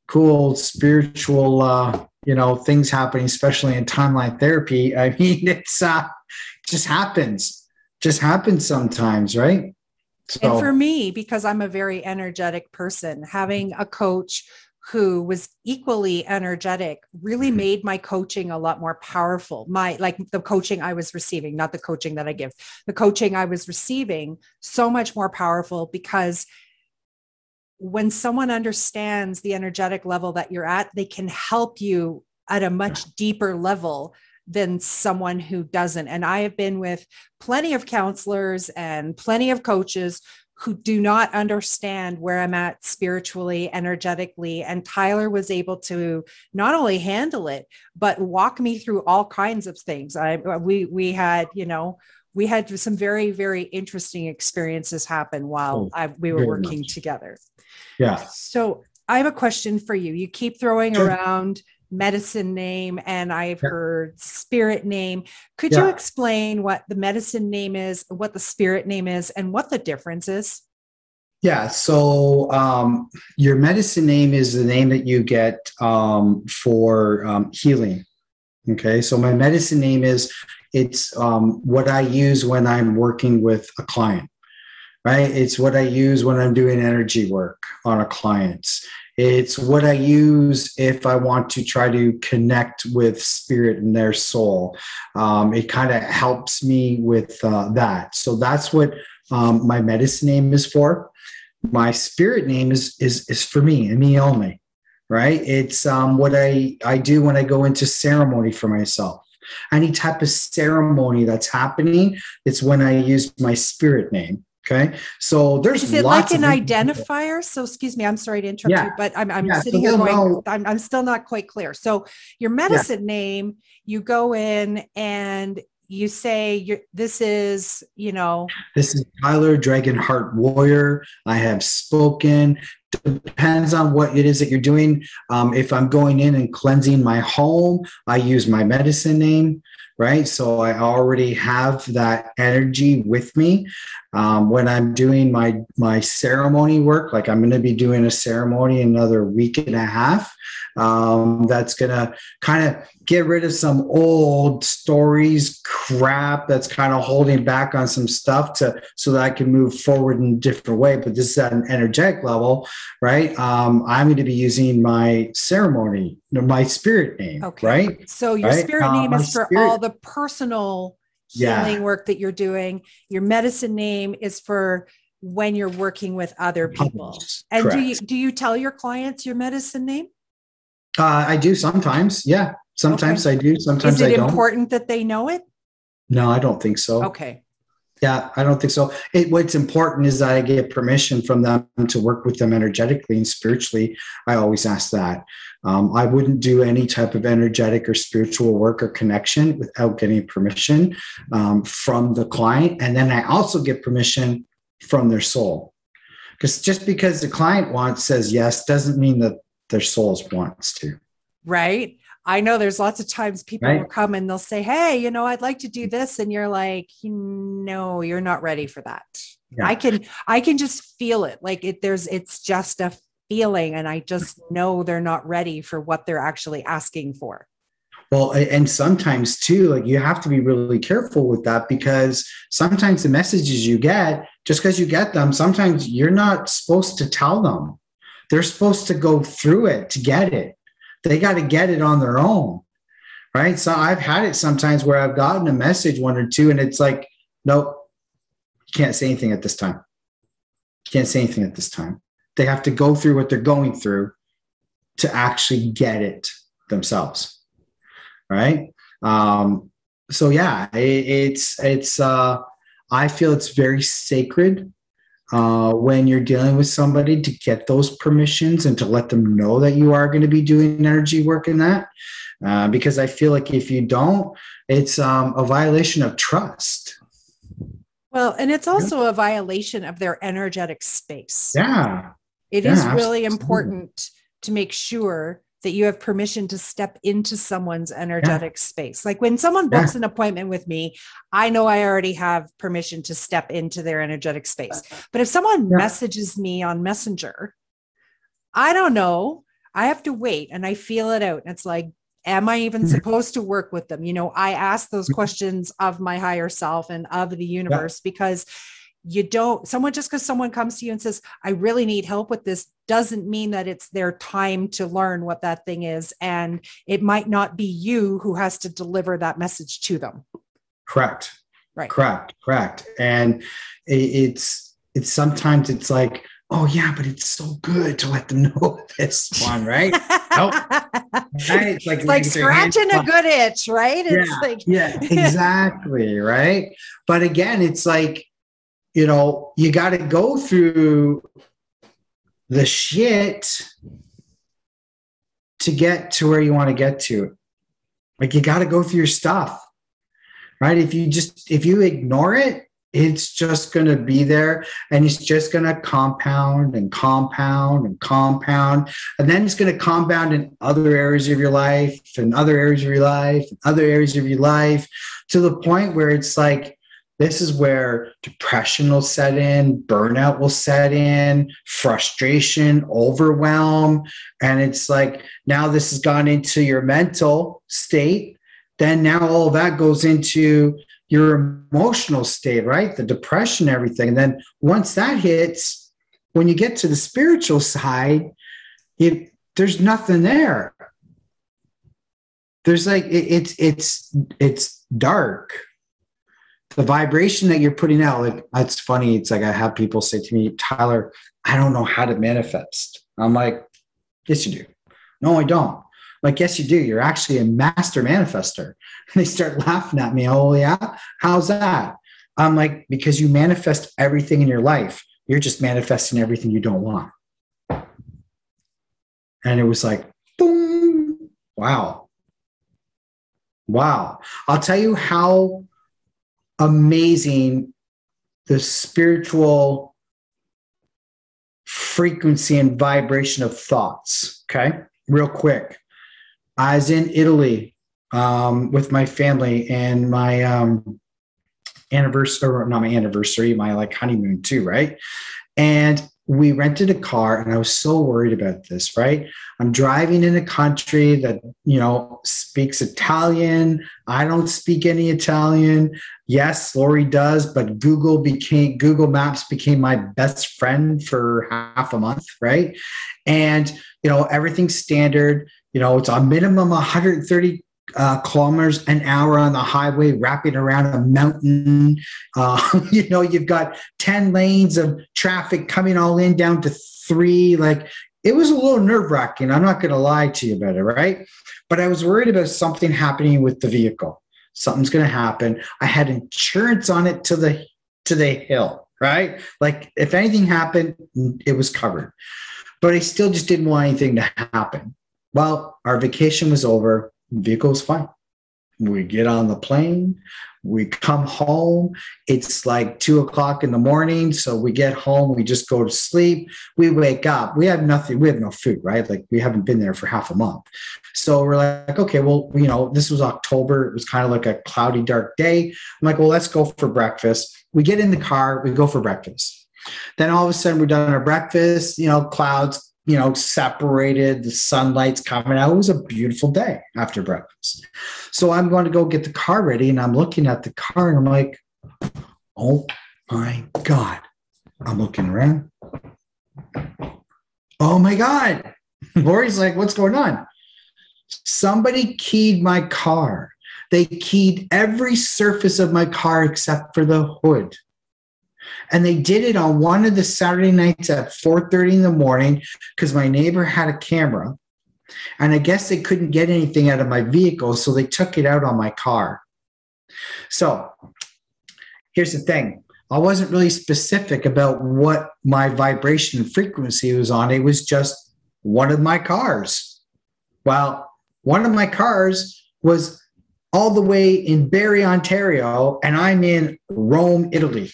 B: cool spiritual uh you know things happening especially in timeline therapy. I mean it's uh just happens just happens sometimes right
A: so. and for me because i'm a very energetic person having a coach who was equally energetic really mm-hmm. made my coaching a lot more powerful my like the coaching i was receiving not the coaching that i give the coaching i was receiving so much more powerful because when someone understands the energetic level that you're at they can help you at a much deeper level than someone who doesn't and i have been with plenty of counselors and plenty of coaches who do not understand where I'm at spiritually, energetically. And Tyler was able to not only handle it, but walk me through all kinds of things. I we we had, you know, we had some very, very interesting experiences happen while oh, I, we were working much. together.
B: Yeah.
A: So I have a question for you. You keep throwing sure. around medicine name and I've yeah. heard spirit name. Could yeah. you explain what the medicine name is, what the spirit name is, and what the difference is?
B: Yeah, so um, your medicine name is the name that you get um, for um, healing. Okay, so my medicine name is it's um, what I use when I'm working with a client, right? It's what I use when I'm doing energy work on a client. It's what I use if I want to try to connect with spirit and their soul. Um, it kind of helps me with uh, that. So that's what um, my medicine name is for. My spirit name is is is for me and me only. Right? It's um, what I I do when I go into ceremony for myself. Any type of ceremony that's happening, it's when I use my spirit name. Okay. So there's
A: is it like an identifier? So excuse me, I'm sorry to interrupt yeah. you, but I'm, I'm yeah. sitting so here going, I'm, I'm, still not quite clear. So your medicine yeah. name, you go in and you say you're, this is, you know,
B: this is Tyler Dragonheart Warrior. I have spoken. Depends on what it is that you're doing. Um, if I'm going in and cleansing my home, I use my medicine name right? So I already have that energy with me. Um, when I'm doing my my ceremony work, like I'm going to be doing a ceremony another week and a half, um, that's going to kind of get rid of some old stories, crap that's kind of holding back on some stuff to so that I can move forward in a different way. But this is at an energetic level, right? Um, I'm going to be using my ceremony, my spirit name, okay. right?
A: So your right? spirit name uh, is for spirit. all the personal healing yeah. work that you're doing. Your medicine name is for when you're working with other people. And Correct. do you do you tell your clients your medicine name?
B: Uh, I do sometimes. Yeah, sometimes okay. I do. Sometimes
A: Is it
B: I don't.
A: important that they know it?
B: No, I don't think so.
A: Okay.
B: Yeah, I don't think so. It, what's important is that I get permission from them to work with them energetically and spiritually. I always ask that. Um, I wouldn't do any type of energetic or spiritual work or connection without getting permission um, from the client. And then I also get permission from their soul. Because just because the client wants says yes doesn't mean that their souls wants to.
A: Right. I know there's lots of times people right? will come and they'll say, Hey, you know, I'd like to do this. And you're like, no, you're not ready for that. Yeah. I can, I can just feel it. Like it, there's, it's just a feeling. And I just know they're not ready for what they're actually asking for.
B: Well, and sometimes too, like you have to be really careful with that because sometimes the messages you get, just because you get them, sometimes you're not supposed to tell them. They're supposed to go through it to get it. They got to get it on their own. Right. So I've had it sometimes where I've gotten a message one or two, and it's like, nope, can't say anything at this time. Can't say anything at this time. They have to go through what they're going through to actually get it themselves. Right. Um, so yeah, it, it's it's uh I feel it's very sacred uh, when you're dealing with somebody to get those permissions and to let them know that you are going to be doing energy work in that. Uh, because I feel like if you don't, it's um, a violation of trust.
A: Well, and it's also yeah. a violation of their energetic space.
B: Yeah.
A: It yeah, is really absolutely. important to make sure that you have permission to step into someone's energetic yeah. space. Like when someone books yeah. an appointment with me, I know I already have permission to step into their energetic space. But if someone yeah. messages me on Messenger, I don't know. I have to wait and I feel it out. And it's like, am I even mm-hmm. supposed to work with them? You know, I ask those mm-hmm. questions of my higher self and of the universe because you don't someone just because someone comes to you and says i really need help with this doesn't mean that it's their time to learn what that thing is and it might not be you who has to deliver that message to them.
B: Correct.
A: Right.
B: Correct correct. And it's it's sometimes it's like oh yeah but it's so good to let them know this one right? Nope.
A: right? It's like, it's like scratching a good itch right?
B: It's
A: yeah, like
B: yeah exactly right? But again it's like you know, you got to go through the shit to get to where you want to get to. Like you got to go through your stuff, right? If you just, if you ignore it, it's just going to be there and it's just going to compound and compound and compound. And then it's going to compound in other areas of your life and other areas of your life and other areas of your life to the point where it's like, this is where depression will set in, burnout will set in, frustration, overwhelm. And it's like now this has gone into your mental state. Then now all that goes into your emotional state, right? The depression, everything. And then once that hits, when you get to the spiritual side, it, there's nothing there. There's like it, it's it's it's dark the vibration that you're putting out, like it's funny. It's like I have people say to me, Tyler, I don't know how to manifest. I'm like, yes, you do. No, I don't. Like, yes, you do. You're actually a master manifester. And they start laughing at me. Oh, yeah. How's that? I'm like, because you manifest everything in your life. You're just manifesting everything you don't want. And it was like, boom. Wow. Wow. I'll tell you how amazing the spiritual frequency and vibration of thoughts. Okay, real quick. I was in Italy um, with my family and my um, anniversary, or not my anniversary, my like honeymoon too, right? And we rented a car and I was so worried about this, right? I'm driving in a country that, you know, speaks Italian. I don't speak any Italian. Yes, Lori does, but Google became Google Maps became my best friend for half a month, right? And, you know, everything's standard. You know, it's a minimum 130 uh, kilometers an hour on the highway, wrapping around a mountain. Uh, you know, you've got 10 lanes of traffic coming all in down to three. Like it was a little nerve wracking. I'm not going to lie to you about it, right? But I was worried about something happening with the vehicle. Something's going to happen. I had insurance on it to the to the hill, right? Like if anything happened, it was covered. But I still just didn't want anything to happen. Well, our vacation was over vehicle's fine. We get on the plane, we come home. It's like two o'clock in the morning. So we get home, we just go to sleep. We wake up, we have nothing, we have no food, right? Like we haven't been there for half a month. So we're like, okay, well, you know, this was October. It was kind of like a cloudy, dark day. I'm like, well, let's go for breakfast. We get in the car, we go for breakfast. Then all of a sudden, we're done our breakfast, you know, clouds you know, separated, the sunlight's coming out. It was a beautiful day after breakfast. So I'm going to go get the car ready and I'm looking at the car and I'm like, oh my God. I'm looking around. Oh my God. Lori's like, what's going on? Somebody keyed my car. They keyed every surface of my car except for the hood and they did it on one of the saturday nights at 4.30 in the morning because my neighbor had a camera and i guess they couldn't get anything out of my vehicle so they took it out on my car so here's the thing I wasn't really specific about what my vibration frequency was on. It was just one of my cars. Well, one of my cars was all the way in Barrie, Ontario, and I'm in Rome, Italy.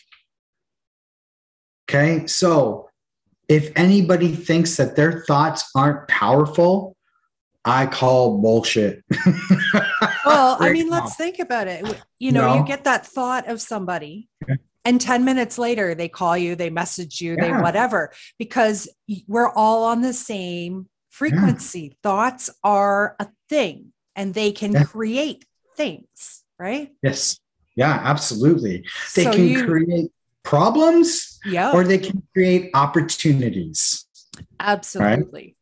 B: Okay, so if anybody thinks that their thoughts aren't powerful, I call bullshit.
A: well, I mean, let's think about it. You know, no. you get that thought of somebody, and 10 minutes later, they call you, they message you, yeah. they whatever, because we're all on the same frequency. Yeah. Thoughts are a thing and they can yeah. create things, right?
B: Yes. Yeah, absolutely. They so can you, create problems yeah. or they can create opportunities.
A: Absolutely.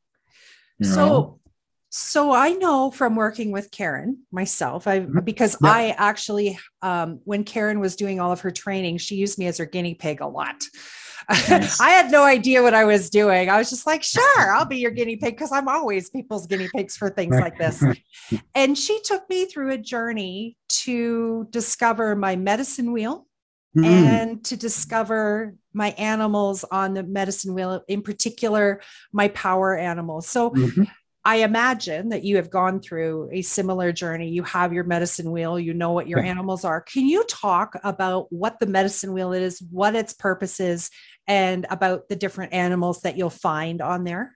A: Right? So so I know from working with Karen myself, I mm-hmm. because yeah. I actually um, when Karen was doing all of her training, she used me as her guinea pig a lot. Nice. I had no idea what I was doing. I was just like, sure, I'll be your guinea pig because I'm always people's guinea pigs for things like this. and she took me through a journey to discover my medicine wheel mm. and to discover my animals on the medicine wheel, in particular, my power animals. So mm-hmm. I imagine that you have gone through a similar journey. You have your medicine wheel, you know what your animals are. Can you talk about what the medicine wheel is, what its purpose is, and about the different animals that you'll find on there?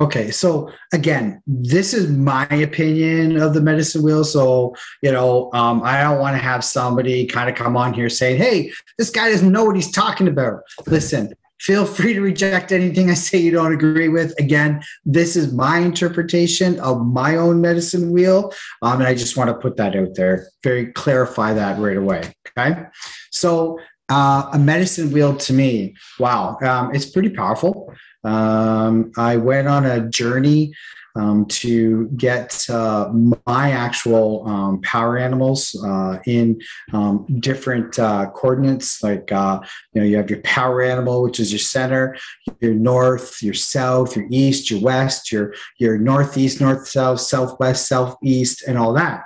B: Okay, so again, this is my opinion of the medicine wheel. So, you know, um, I don't want to have somebody kind of come on here saying, hey, this guy doesn't know what he's talking about. Listen, feel free to reject anything I say you don't agree with. Again, this is my interpretation of my own medicine wheel. Um, and I just want to put that out there, very clarify that right away. Okay. So, uh, a medicine wheel to me, wow, um, it's pretty powerful. Um, I went on a journey um, to get uh, my actual um, power animals uh, in um, different uh, coordinates. Like uh, you know, you have your power animal, which is your center, your north, your south, your east, your west, your your northeast, north, south, southwest, southeast, and all that.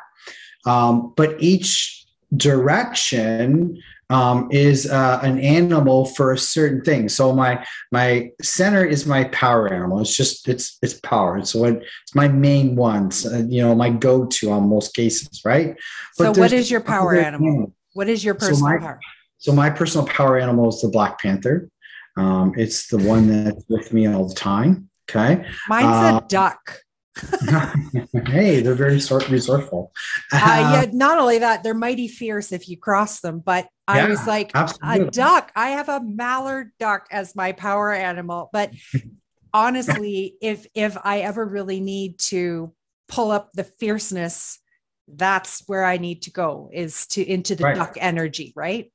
B: Um, but each direction um, is uh, an animal for a certain thing. So my my center is my power animal. It's just it's it's power. It's it, it's my main one. So, you know, my go to on most cases, right?
A: But so what is your power animal? Animals. What is your personal so
B: my,
A: power?
B: So my personal power animal is the black panther. Um, it's the one that's with me all the time. Okay.
A: Mine's uh, a duck.
B: hey, they're very sort resourceful.
A: Uh, yeah, not only that, they're mighty fierce if you cross them. But I yeah, was like, absolutely. a duck. I have a mallard duck as my power animal. But honestly, if if I ever really need to pull up the fierceness, that's where I need to go is to into the right. duck energy, right?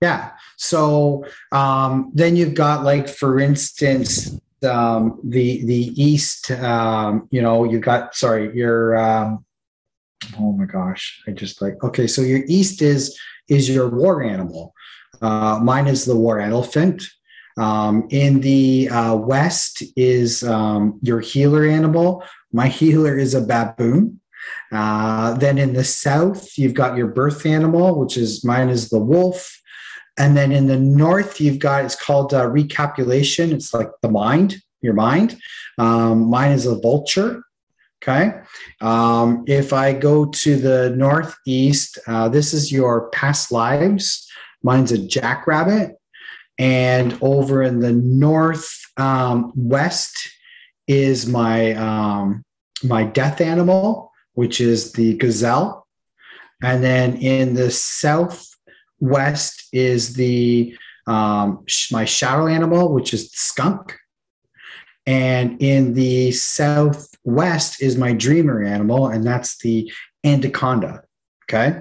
B: Yeah. So um, then you've got like, for instance, um, the the east. Um, you know, you got sorry, your um, oh my gosh, I just like okay. So your east is is your war animal. Uh, mine is the war elephant. Um, in the uh, west is um, your healer animal. My healer is a baboon. Uh, then in the south, you've got your birth animal, which is mine is the wolf. And then in the north, you've got it's called uh, recapulation. It's like the mind, your mind. Um, mine is a vulture. Okay. Um, if I go to the northeast, uh, this is your past lives. Mine's a jackrabbit. And over in the north um, is my um, my death animal, which is the gazelle. And then in the south west is the um, my shadow animal, which is skunk. And in the southwest is my dreamer animal, and that's the anaconda. Okay.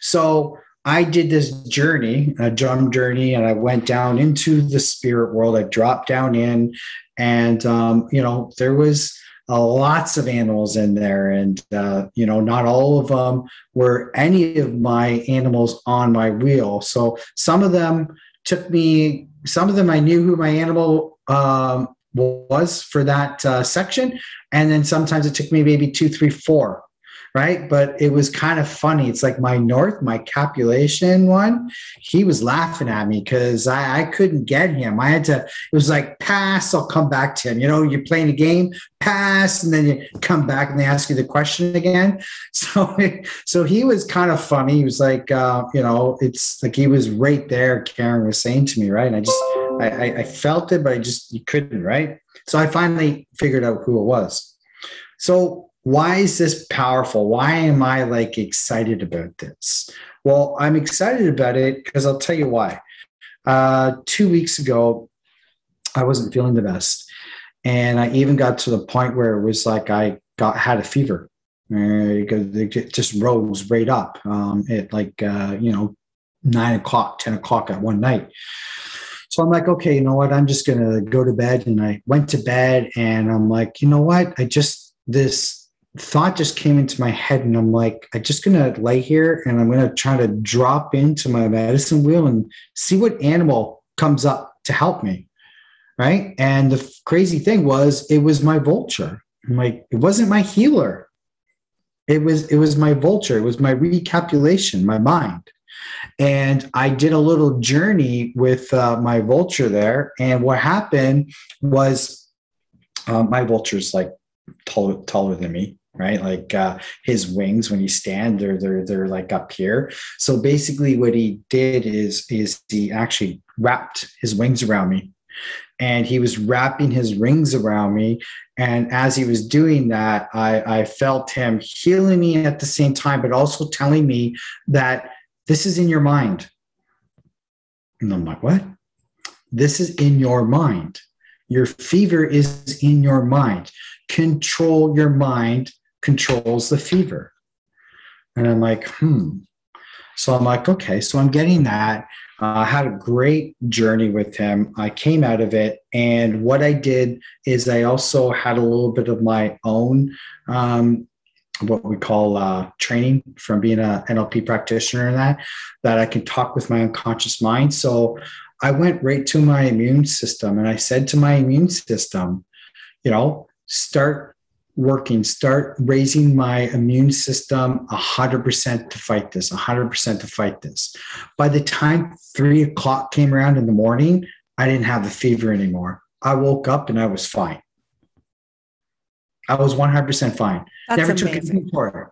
B: So I did this journey, a drum journey, and I went down into the spirit world. I dropped down in, and um, you know, there was uh, lots of animals in there, and uh, you know, not all of them were any of my animals on my wheel. So some of them took me. Some of them I knew who my animal um, was for that uh, section, and then sometimes it took me maybe two, three, four. Right? But it was kind of funny. It's like my North, my Capulation one, he was laughing at me because I, I couldn't get him. I had to, it was like, pass, I'll come back to him. You know, you're playing a game, pass, and then you come back and they ask you the question again. So, so he was kind of funny. He was like, uh, you know, it's like he was right there, Karen was saying to me, right? And I just, I, I felt it, but I just, you couldn't, right? So I finally figured out who it was. So why is this powerful? Why am I like excited about this? Well, I'm excited about it because I'll tell you why. Uh, two weeks ago, I wasn't feeling the best, and I even got to the point where it was like I got had a fever. Because it just rose right up um, at like uh, you know nine o'clock, ten o'clock at one night. So I'm like, okay, you know what? I'm just gonna go to bed, and I went to bed, and I'm like, you know what? I just this thought just came into my head and I'm like, I'm just going to lay here and I'm going to try to drop into my medicine wheel and see what animal comes up to help me. Right. And the crazy thing was, it was my vulture. Like, it wasn't my healer. It was, it was my vulture. It was my recapulation, my mind. And I did a little journey with uh, my vulture there. And what happened was uh, my vulture's like taller, taller than me right? Like uh, his wings when he stand they're they're they're like up here. So basically what he did is is he actually wrapped his wings around me. And he was wrapping his rings around me. And as he was doing that i i felt him healing me at the same time but also telling me that this is in your mind. And i'm like what? This is in your mind. Your fever is in your mind. Control your mind controls the fever. And I'm like, hmm. So I'm like, okay, so I'm getting that. Uh, I had a great journey with him. I came out of it. And what I did is I also had a little bit of my own, um, what we call uh, training from being an NLP practitioner and that, that I can talk with my unconscious mind. So I went right to my immune system and I said to my immune system, you know, start working, start raising my immune system 100% to fight this, 100% to fight this. By the time three o'clock came around in the morning, I didn't have the fever anymore. I woke up and I was fine. I was 100% fine. That's Never amazing. took anything for it.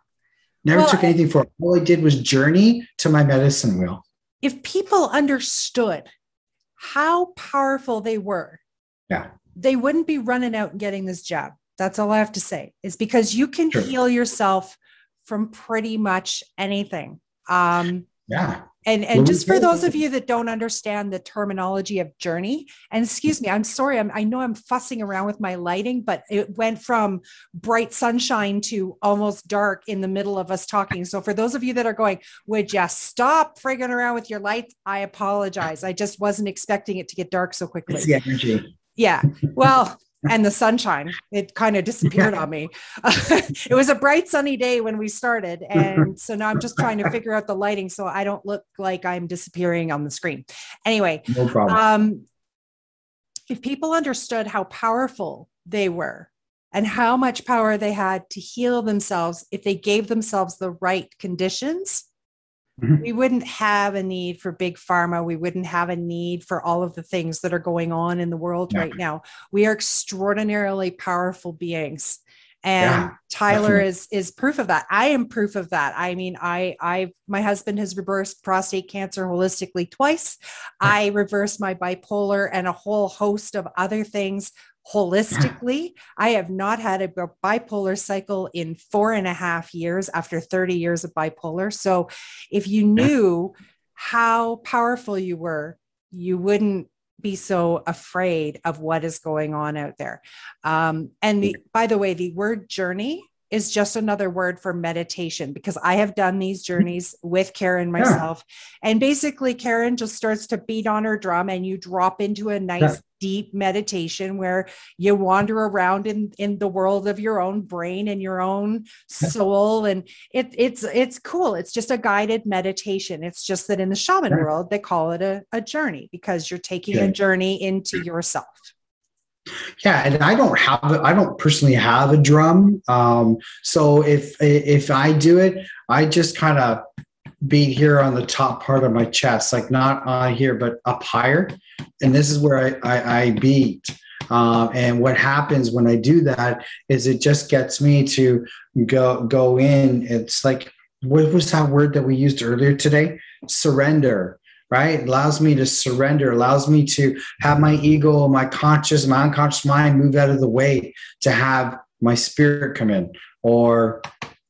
B: Never well, took anything for it. All I did was journey to my medicine wheel.
A: If people understood how powerful they were,
B: yeah,
A: they wouldn't be running out and getting this jab. That's all I have to say is because you can sure. heal yourself from pretty much anything. Um,
B: yeah.
A: And, and just for those of you that don't understand the terminology of journey, and excuse me, I'm sorry, I'm, I know I'm fussing around with my lighting, but it went from bright sunshine to almost dark in the middle of us talking. So for those of you that are going, would you stop frigging around with your lights? I apologize. I just wasn't expecting it to get dark so quickly.
B: It's the energy.
A: Yeah. Well, and the sunshine it kind of disappeared yeah. on me it was a bright sunny day when we started and so now i'm just trying to figure out the lighting so i don't look like i'm disappearing on the screen anyway
B: no problem. Um,
A: if people understood how powerful they were and how much power they had to heal themselves if they gave themselves the right conditions Mm-hmm. We wouldn't have a need for big pharma. We wouldn't have a need for all of the things that are going on in the world yeah. right now. We are extraordinarily powerful beings. And yeah, Tyler definitely. is is proof of that. I am proof of that. I mean, I I my husband has reversed prostate cancer holistically twice. Yeah. I reversed my bipolar and a whole host of other things holistically. I have not had a bipolar cycle in four and a half years after 30 years of bipolar. So if you knew how powerful you were, you wouldn't be so afraid of what is going on out there. Um, and the, by the way, the word journey is just another word for meditation because I have done these mm-hmm. journeys with Karen myself. Yeah. And basically, Karen just starts to beat on her drum and you drop into a nice, yeah. deep meditation where you wander around in, in the world of your own brain and your own soul. And it, it's it's cool. It's just a guided meditation. It's just that in the shaman world, they call it a, a journey because you're taking a journey into yourself.
B: Yeah, and I don't have I don't personally have a drum. Um, so if if I do it, I just kind of beat here on the top part of my chest, like not on here, but up higher. And this is where I, I, I beat. Um, and what happens when I do that is it just gets me to go go in. It's like what was that word that we used earlier today? Surrender right? It allows me to surrender, allows me to have my ego, my conscious, my unconscious mind move out of the way to have my spirit come in or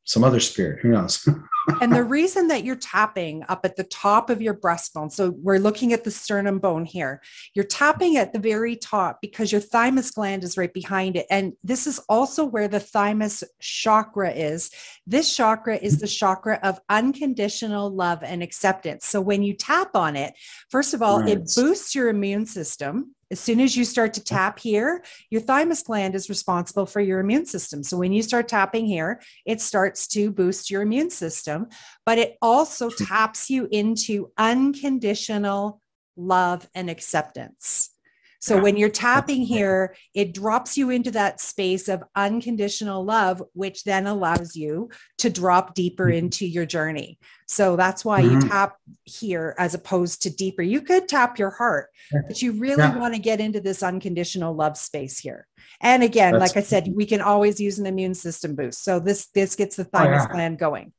B: some other spirit, who knows?
A: and the reason that you're tapping up at the top of your breastbone, so we're looking at the sternum bone here, you're tapping at the very top because your thymus gland is right behind it. And this is also where the thymus chakra is. This chakra is the chakra of unconditional love and acceptance. So when you tap on it, first of all, right. it boosts your immune system as soon as you start to tap here, your thymus gland is responsible for your immune system. So when you start tapping here, it starts to boost your immune system, but it also hmm. taps you into unconditional love and acceptance. So yeah. when you're tapping here, it drops you into that space of unconditional love, which then allows you to drop deeper mm-hmm. into your journey. So that's why mm-hmm. you tap here as opposed to deeper. You could tap your heart, but you really yeah. want to get into this unconditional love space here. And again, that's like I said, we can always use an immune system boost. So this this gets the thymus oh, yeah. gland going.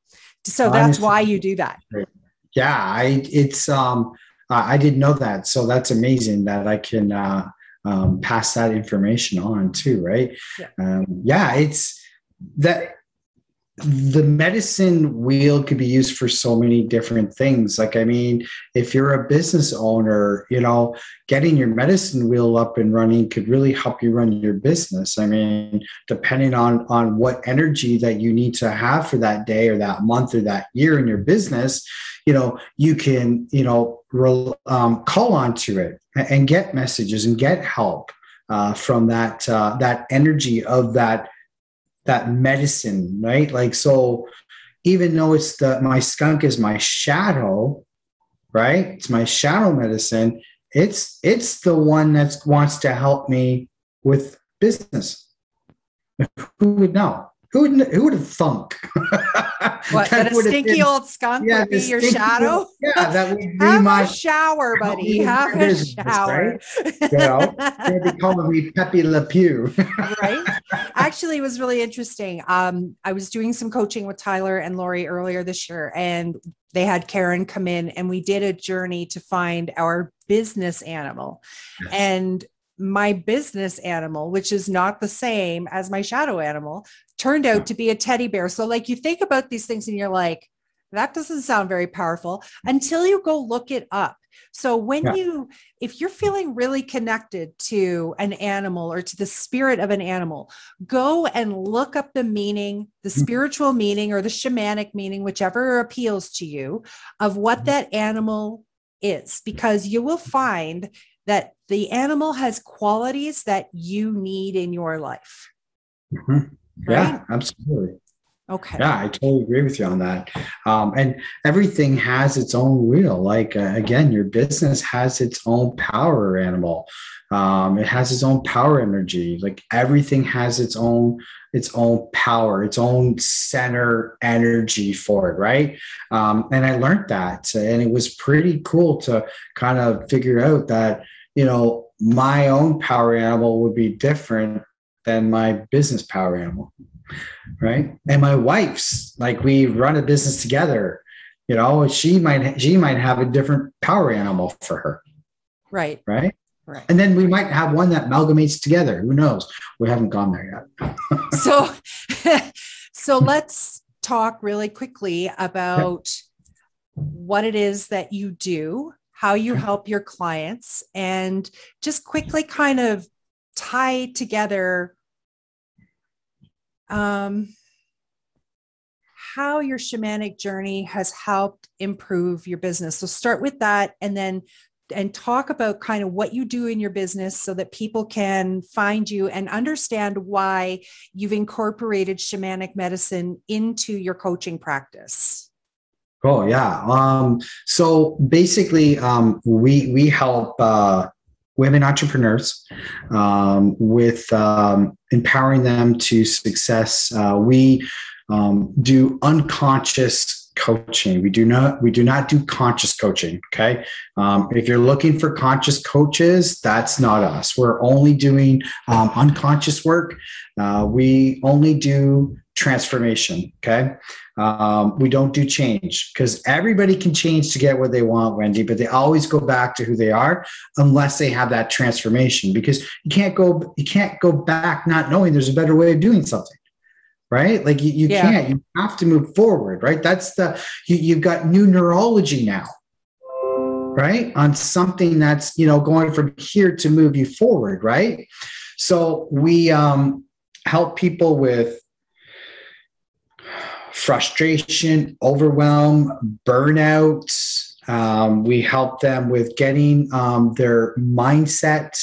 A: So that's why you do that.
B: Yeah, I it's um uh, I didn't know that. So that's amazing that I can uh, um, pass that information on too, right? Yeah. Um, yeah, it's that the medicine wheel could be used for so many different things. Like i mean if you're a business owner you know getting your medicine wheel up and running could really help you run your business. I mean depending on on what energy that you need to have for that day or that month or that year in your business you know you can you know um, call onto it and get messages and get help uh, from that uh, that energy of that that medicine, right? Like, so even though it's the, my skunk is my shadow, right? It's my shadow medicine. It's, it's the one that wants to help me with business. Who would know? Who would, who would have thunk?
A: what, that, that a stinky been, old skunk yeah, would be your shadow?
B: yeah, that would be
A: Have
B: my
A: shower, buddy. Have a shower.
B: Right? You know, they'd be calling me Pepe Le Pew.
A: right. Actually, it was really interesting. Um, I was doing some coaching with Tyler and Lori earlier this year, and they had Karen come in and we did a journey to find our business animal. Yes. And my business animal, which is not the same as my shadow animal, turned out to be a teddy bear. So, like, you think about these things and you're like, that doesn't sound very powerful until you go look it up. So, when yeah. you, if you're feeling really connected to an animal or to the spirit of an animal, go and look up the meaning, the mm-hmm. spiritual meaning or the shamanic meaning, whichever appeals to you, of what mm-hmm. that animal is, because you will find that the animal has qualities that you need in your life.
B: Mm-hmm. Yeah, right? absolutely.
A: Okay.
B: Yeah, I totally agree with you on that. Um, and everything has its own wheel. Like uh, again, your business has its own power animal. Um, it has its own power energy. Like everything has its own its own power, its own center energy for it, right? Um, and I learned that, and it was pretty cool to kind of figure out that you know, my own power animal would be different than my business power animal. Right. And my wife's like we run a business together, you know, she might she might have a different power animal for her.
A: Right.
B: Right. Right. And then we might have one that amalgamates together. Who knows? We haven't gone there yet.
A: so so let's talk really quickly about what it is that you do how you help your clients, and just quickly kind of tie together um, how your shamanic journey has helped improve your business. So start with that and then and talk about kind of what you do in your business so that people can find you and understand why you've incorporated shamanic medicine into your coaching practice.
B: Oh yeah. Um, so basically, um, we we help uh, women entrepreneurs um, with um, empowering them to success. Uh, we um, do unconscious coaching. We do not we do not do conscious coaching. Okay, um, if you're looking for conscious coaches, that's not us. We're only doing unconscious work. Uh, we only do transformation. Okay. Um, we don't do change because everybody can change to get what they want, Wendy, but they always go back to who they are unless they have that transformation because you can't go, you can't go back not knowing there's a better way of doing something. Right. Like you, you yeah. can't, you have to move forward. Right. That's the, you, you've got new neurology now right on something that's you know going from here to move you forward right so we um help people with frustration, overwhelm, burnout. Um, we help them with getting um, their mindset,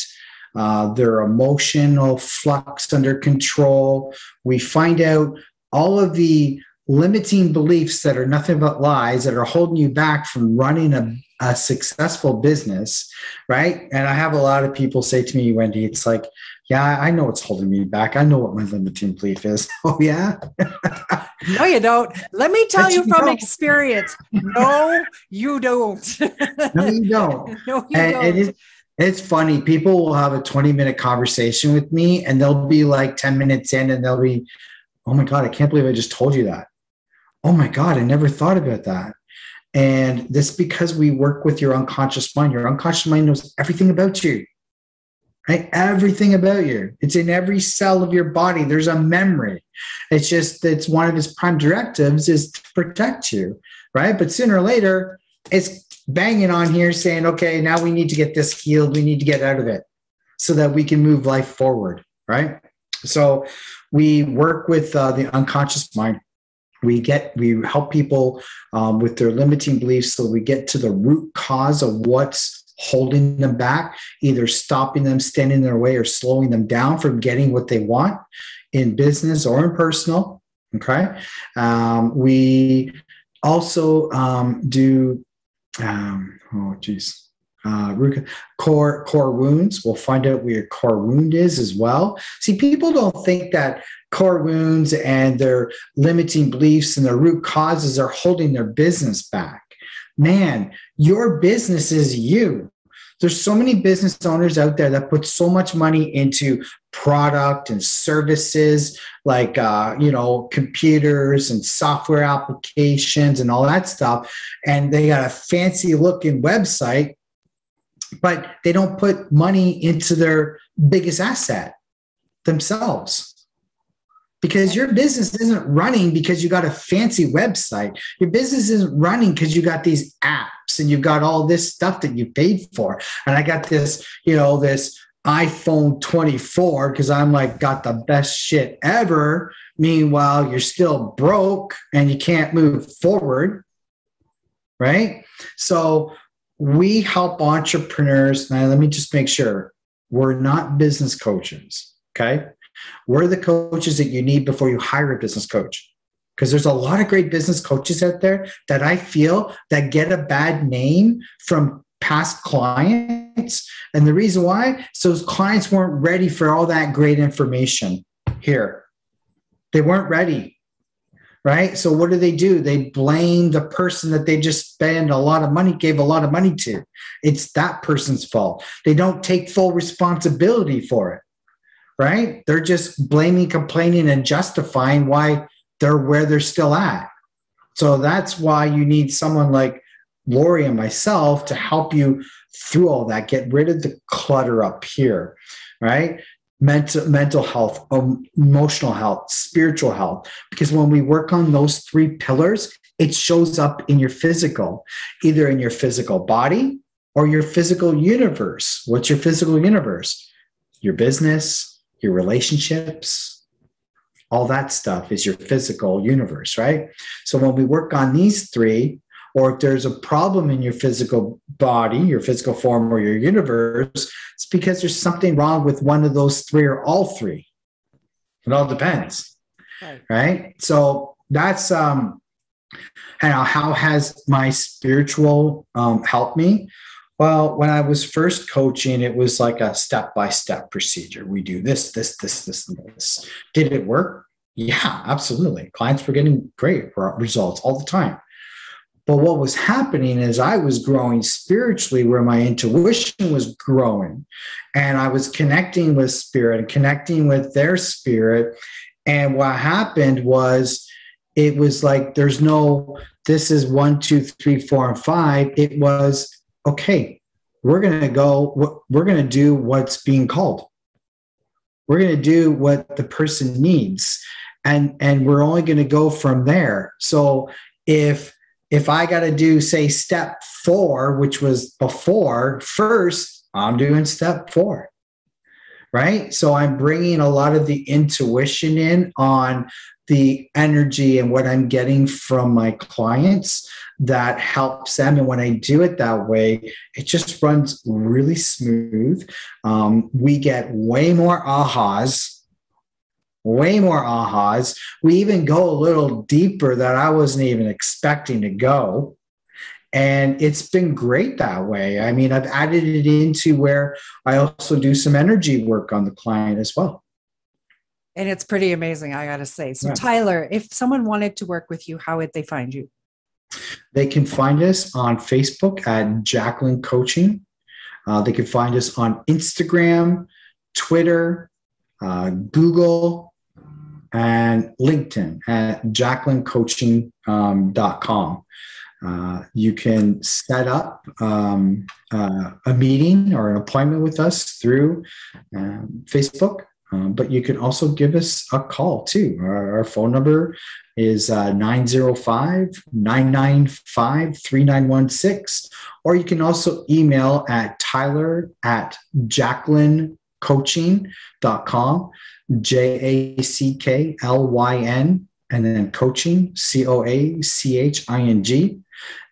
B: uh, their emotional flux under control. We find out all of the limiting beliefs that are nothing but lies that are holding you back from running a, a successful business, right? And I have a lot of people say to me, Wendy, it's like, yeah, I know what's holding me back. I know what my limiting belief is. Oh, yeah.
A: no, you don't. Let me tell you, you from don't. experience. No, you don't.
B: no, you don't. no, you and, don't. And it's, it's funny. People will have a 20 minute conversation with me and they'll be like 10 minutes in and they'll be, oh my God, I can't believe I just told you that. Oh my God, I never thought about that. And this because we work with your unconscious mind. Your unconscious mind knows everything about you right? Everything about you. It's in every cell of your body. There's a memory. It's just it's one of its prime directives is to protect you, right? But sooner or later, it's banging on here saying, okay, now we need to get this healed. We need to get out of it so that we can move life forward, right? So we work with uh, the unconscious mind. We get we help people um, with their limiting beliefs, so we get to the root cause of what's holding them back, either stopping them, standing in their way, or slowing them down from getting what they want in business or in personal. Okay. Um, we also um, do, um, oh, geez. Uh, core core wounds. We'll find out where your core wound is as well. See, people don't think that core wounds and their limiting beliefs and their root causes are holding their business back man, your business is you. There's so many business owners out there that put so much money into product and services like uh, you know computers and software applications and all that stuff and they got a fancy looking website but they don't put money into their biggest asset themselves because your business isn't running because you got a fancy website. Your business isn't running because you got these apps and you've got all this stuff that you paid for. And I got this, you know, this iPhone 24 because I'm like, got the best shit ever. Meanwhile, you're still broke and you can't move forward. Right. So we help entrepreneurs. Now, let me just make sure we're not business coaches. Okay. We're the coaches that you need before you hire a business coach? Because there's a lot of great business coaches out there that I feel that get a bad name from past clients. And the reason why, so those clients weren't ready for all that great information here. They weren't ready. Right. So what do they do? They blame the person that they just spend a lot of money, gave a lot of money to. It's that person's fault. They don't take full responsibility for it right? They're just blaming, complaining, and justifying why they're where they're still at. So that's why you need someone like Lori and myself to help you through all that, get rid of the clutter up here, right? Mental, mental health, emotional health, spiritual health. Because when we work on those three pillars, it shows up in your physical, either in your physical body or your physical universe. What's your physical universe? Your business, your relationships, all that stuff is your physical universe, right? So when we work on these three, or if there's a problem in your physical body, your physical form, or your universe, it's because there's something wrong with one of those three or all three. It all depends, right? right? So that's um, how has my spiritual um, helped me? Well, when I was first coaching, it was like a step by step procedure. We do this, this, this, this, and this. Did it work? Yeah, absolutely. Clients were getting great results all the time. But what was happening is I was growing spiritually where my intuition was growing. And I was connecting with spirit and connecting with their spirit. And what happened was it was like there's no, this is one, two, three, four, and five. It was, okay, we're going to go, we're going to do what's being called. We're going to do what the person needs. And, and we're only going to go from there. So if if I got to do, say, step four, which was before, first, I'm doing step four. Right. So I'm bringing a lot of the intuition in on the energy and what I'm getting from my clients that helps them. And when I do it that way, it just runs really smooth. Um, we get way more ahas way more ahas. We even go a little deeper that I wasn't even expecting to go. And it's been great that way. I mean, I've added it into where I also do some energy work on the client as well.
A: And it's pretty amazing, I got to say. So, yeah. Tyler, if someone wanted to work with you, how would they find you?
B: They can find us on Facebook at Jacklyn Coaching. Uh, they can find us on Instagram, Twitter, uh, Google, and LinkedIn at jacklyncoaching.com. Um, uh, you can set up um, uh, a meeting or an appointment with us through um, Facebook, um, but you can also give us a call too. Our, our phone number is uh, 905 995 3916, or you can also email at tyler at jacklyncoaching.com. J A C K L Y N, and then coaching, C O A C H I N G.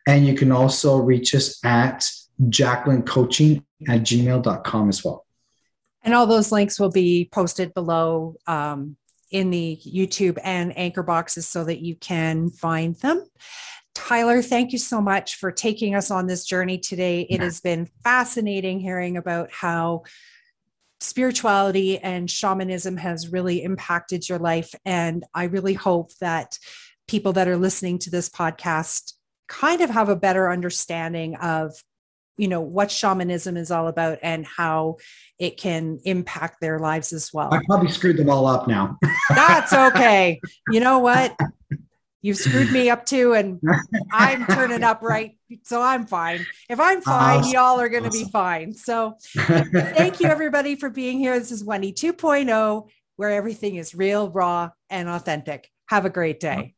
B: And you can also reach us at Jacklyn Coaching at gmail.com as well.
A: And all those links will be posted below um, in the YouTube and anchor boxes so that you can find them. Tyler, thank you so much for taking us on this journey today. It has been fascinating hearing about how spirituality and shamanism has really impacted your life. And I really hope that people that are listening to this podcast kind of have a better understanding of you know what shamanism is all about and how it can impact their lives as well.
B: I probably screwed them all up now.
A: That's okay. You know what? You've screwed me up too, and I'm turning up right. So I'm fine. If I'm fine, awesome. y'all are going to awesome. be fine. So thank you, everybody, for being here. This is Wendy 2.0, where everything is real, raw, and authentic. Have a great day.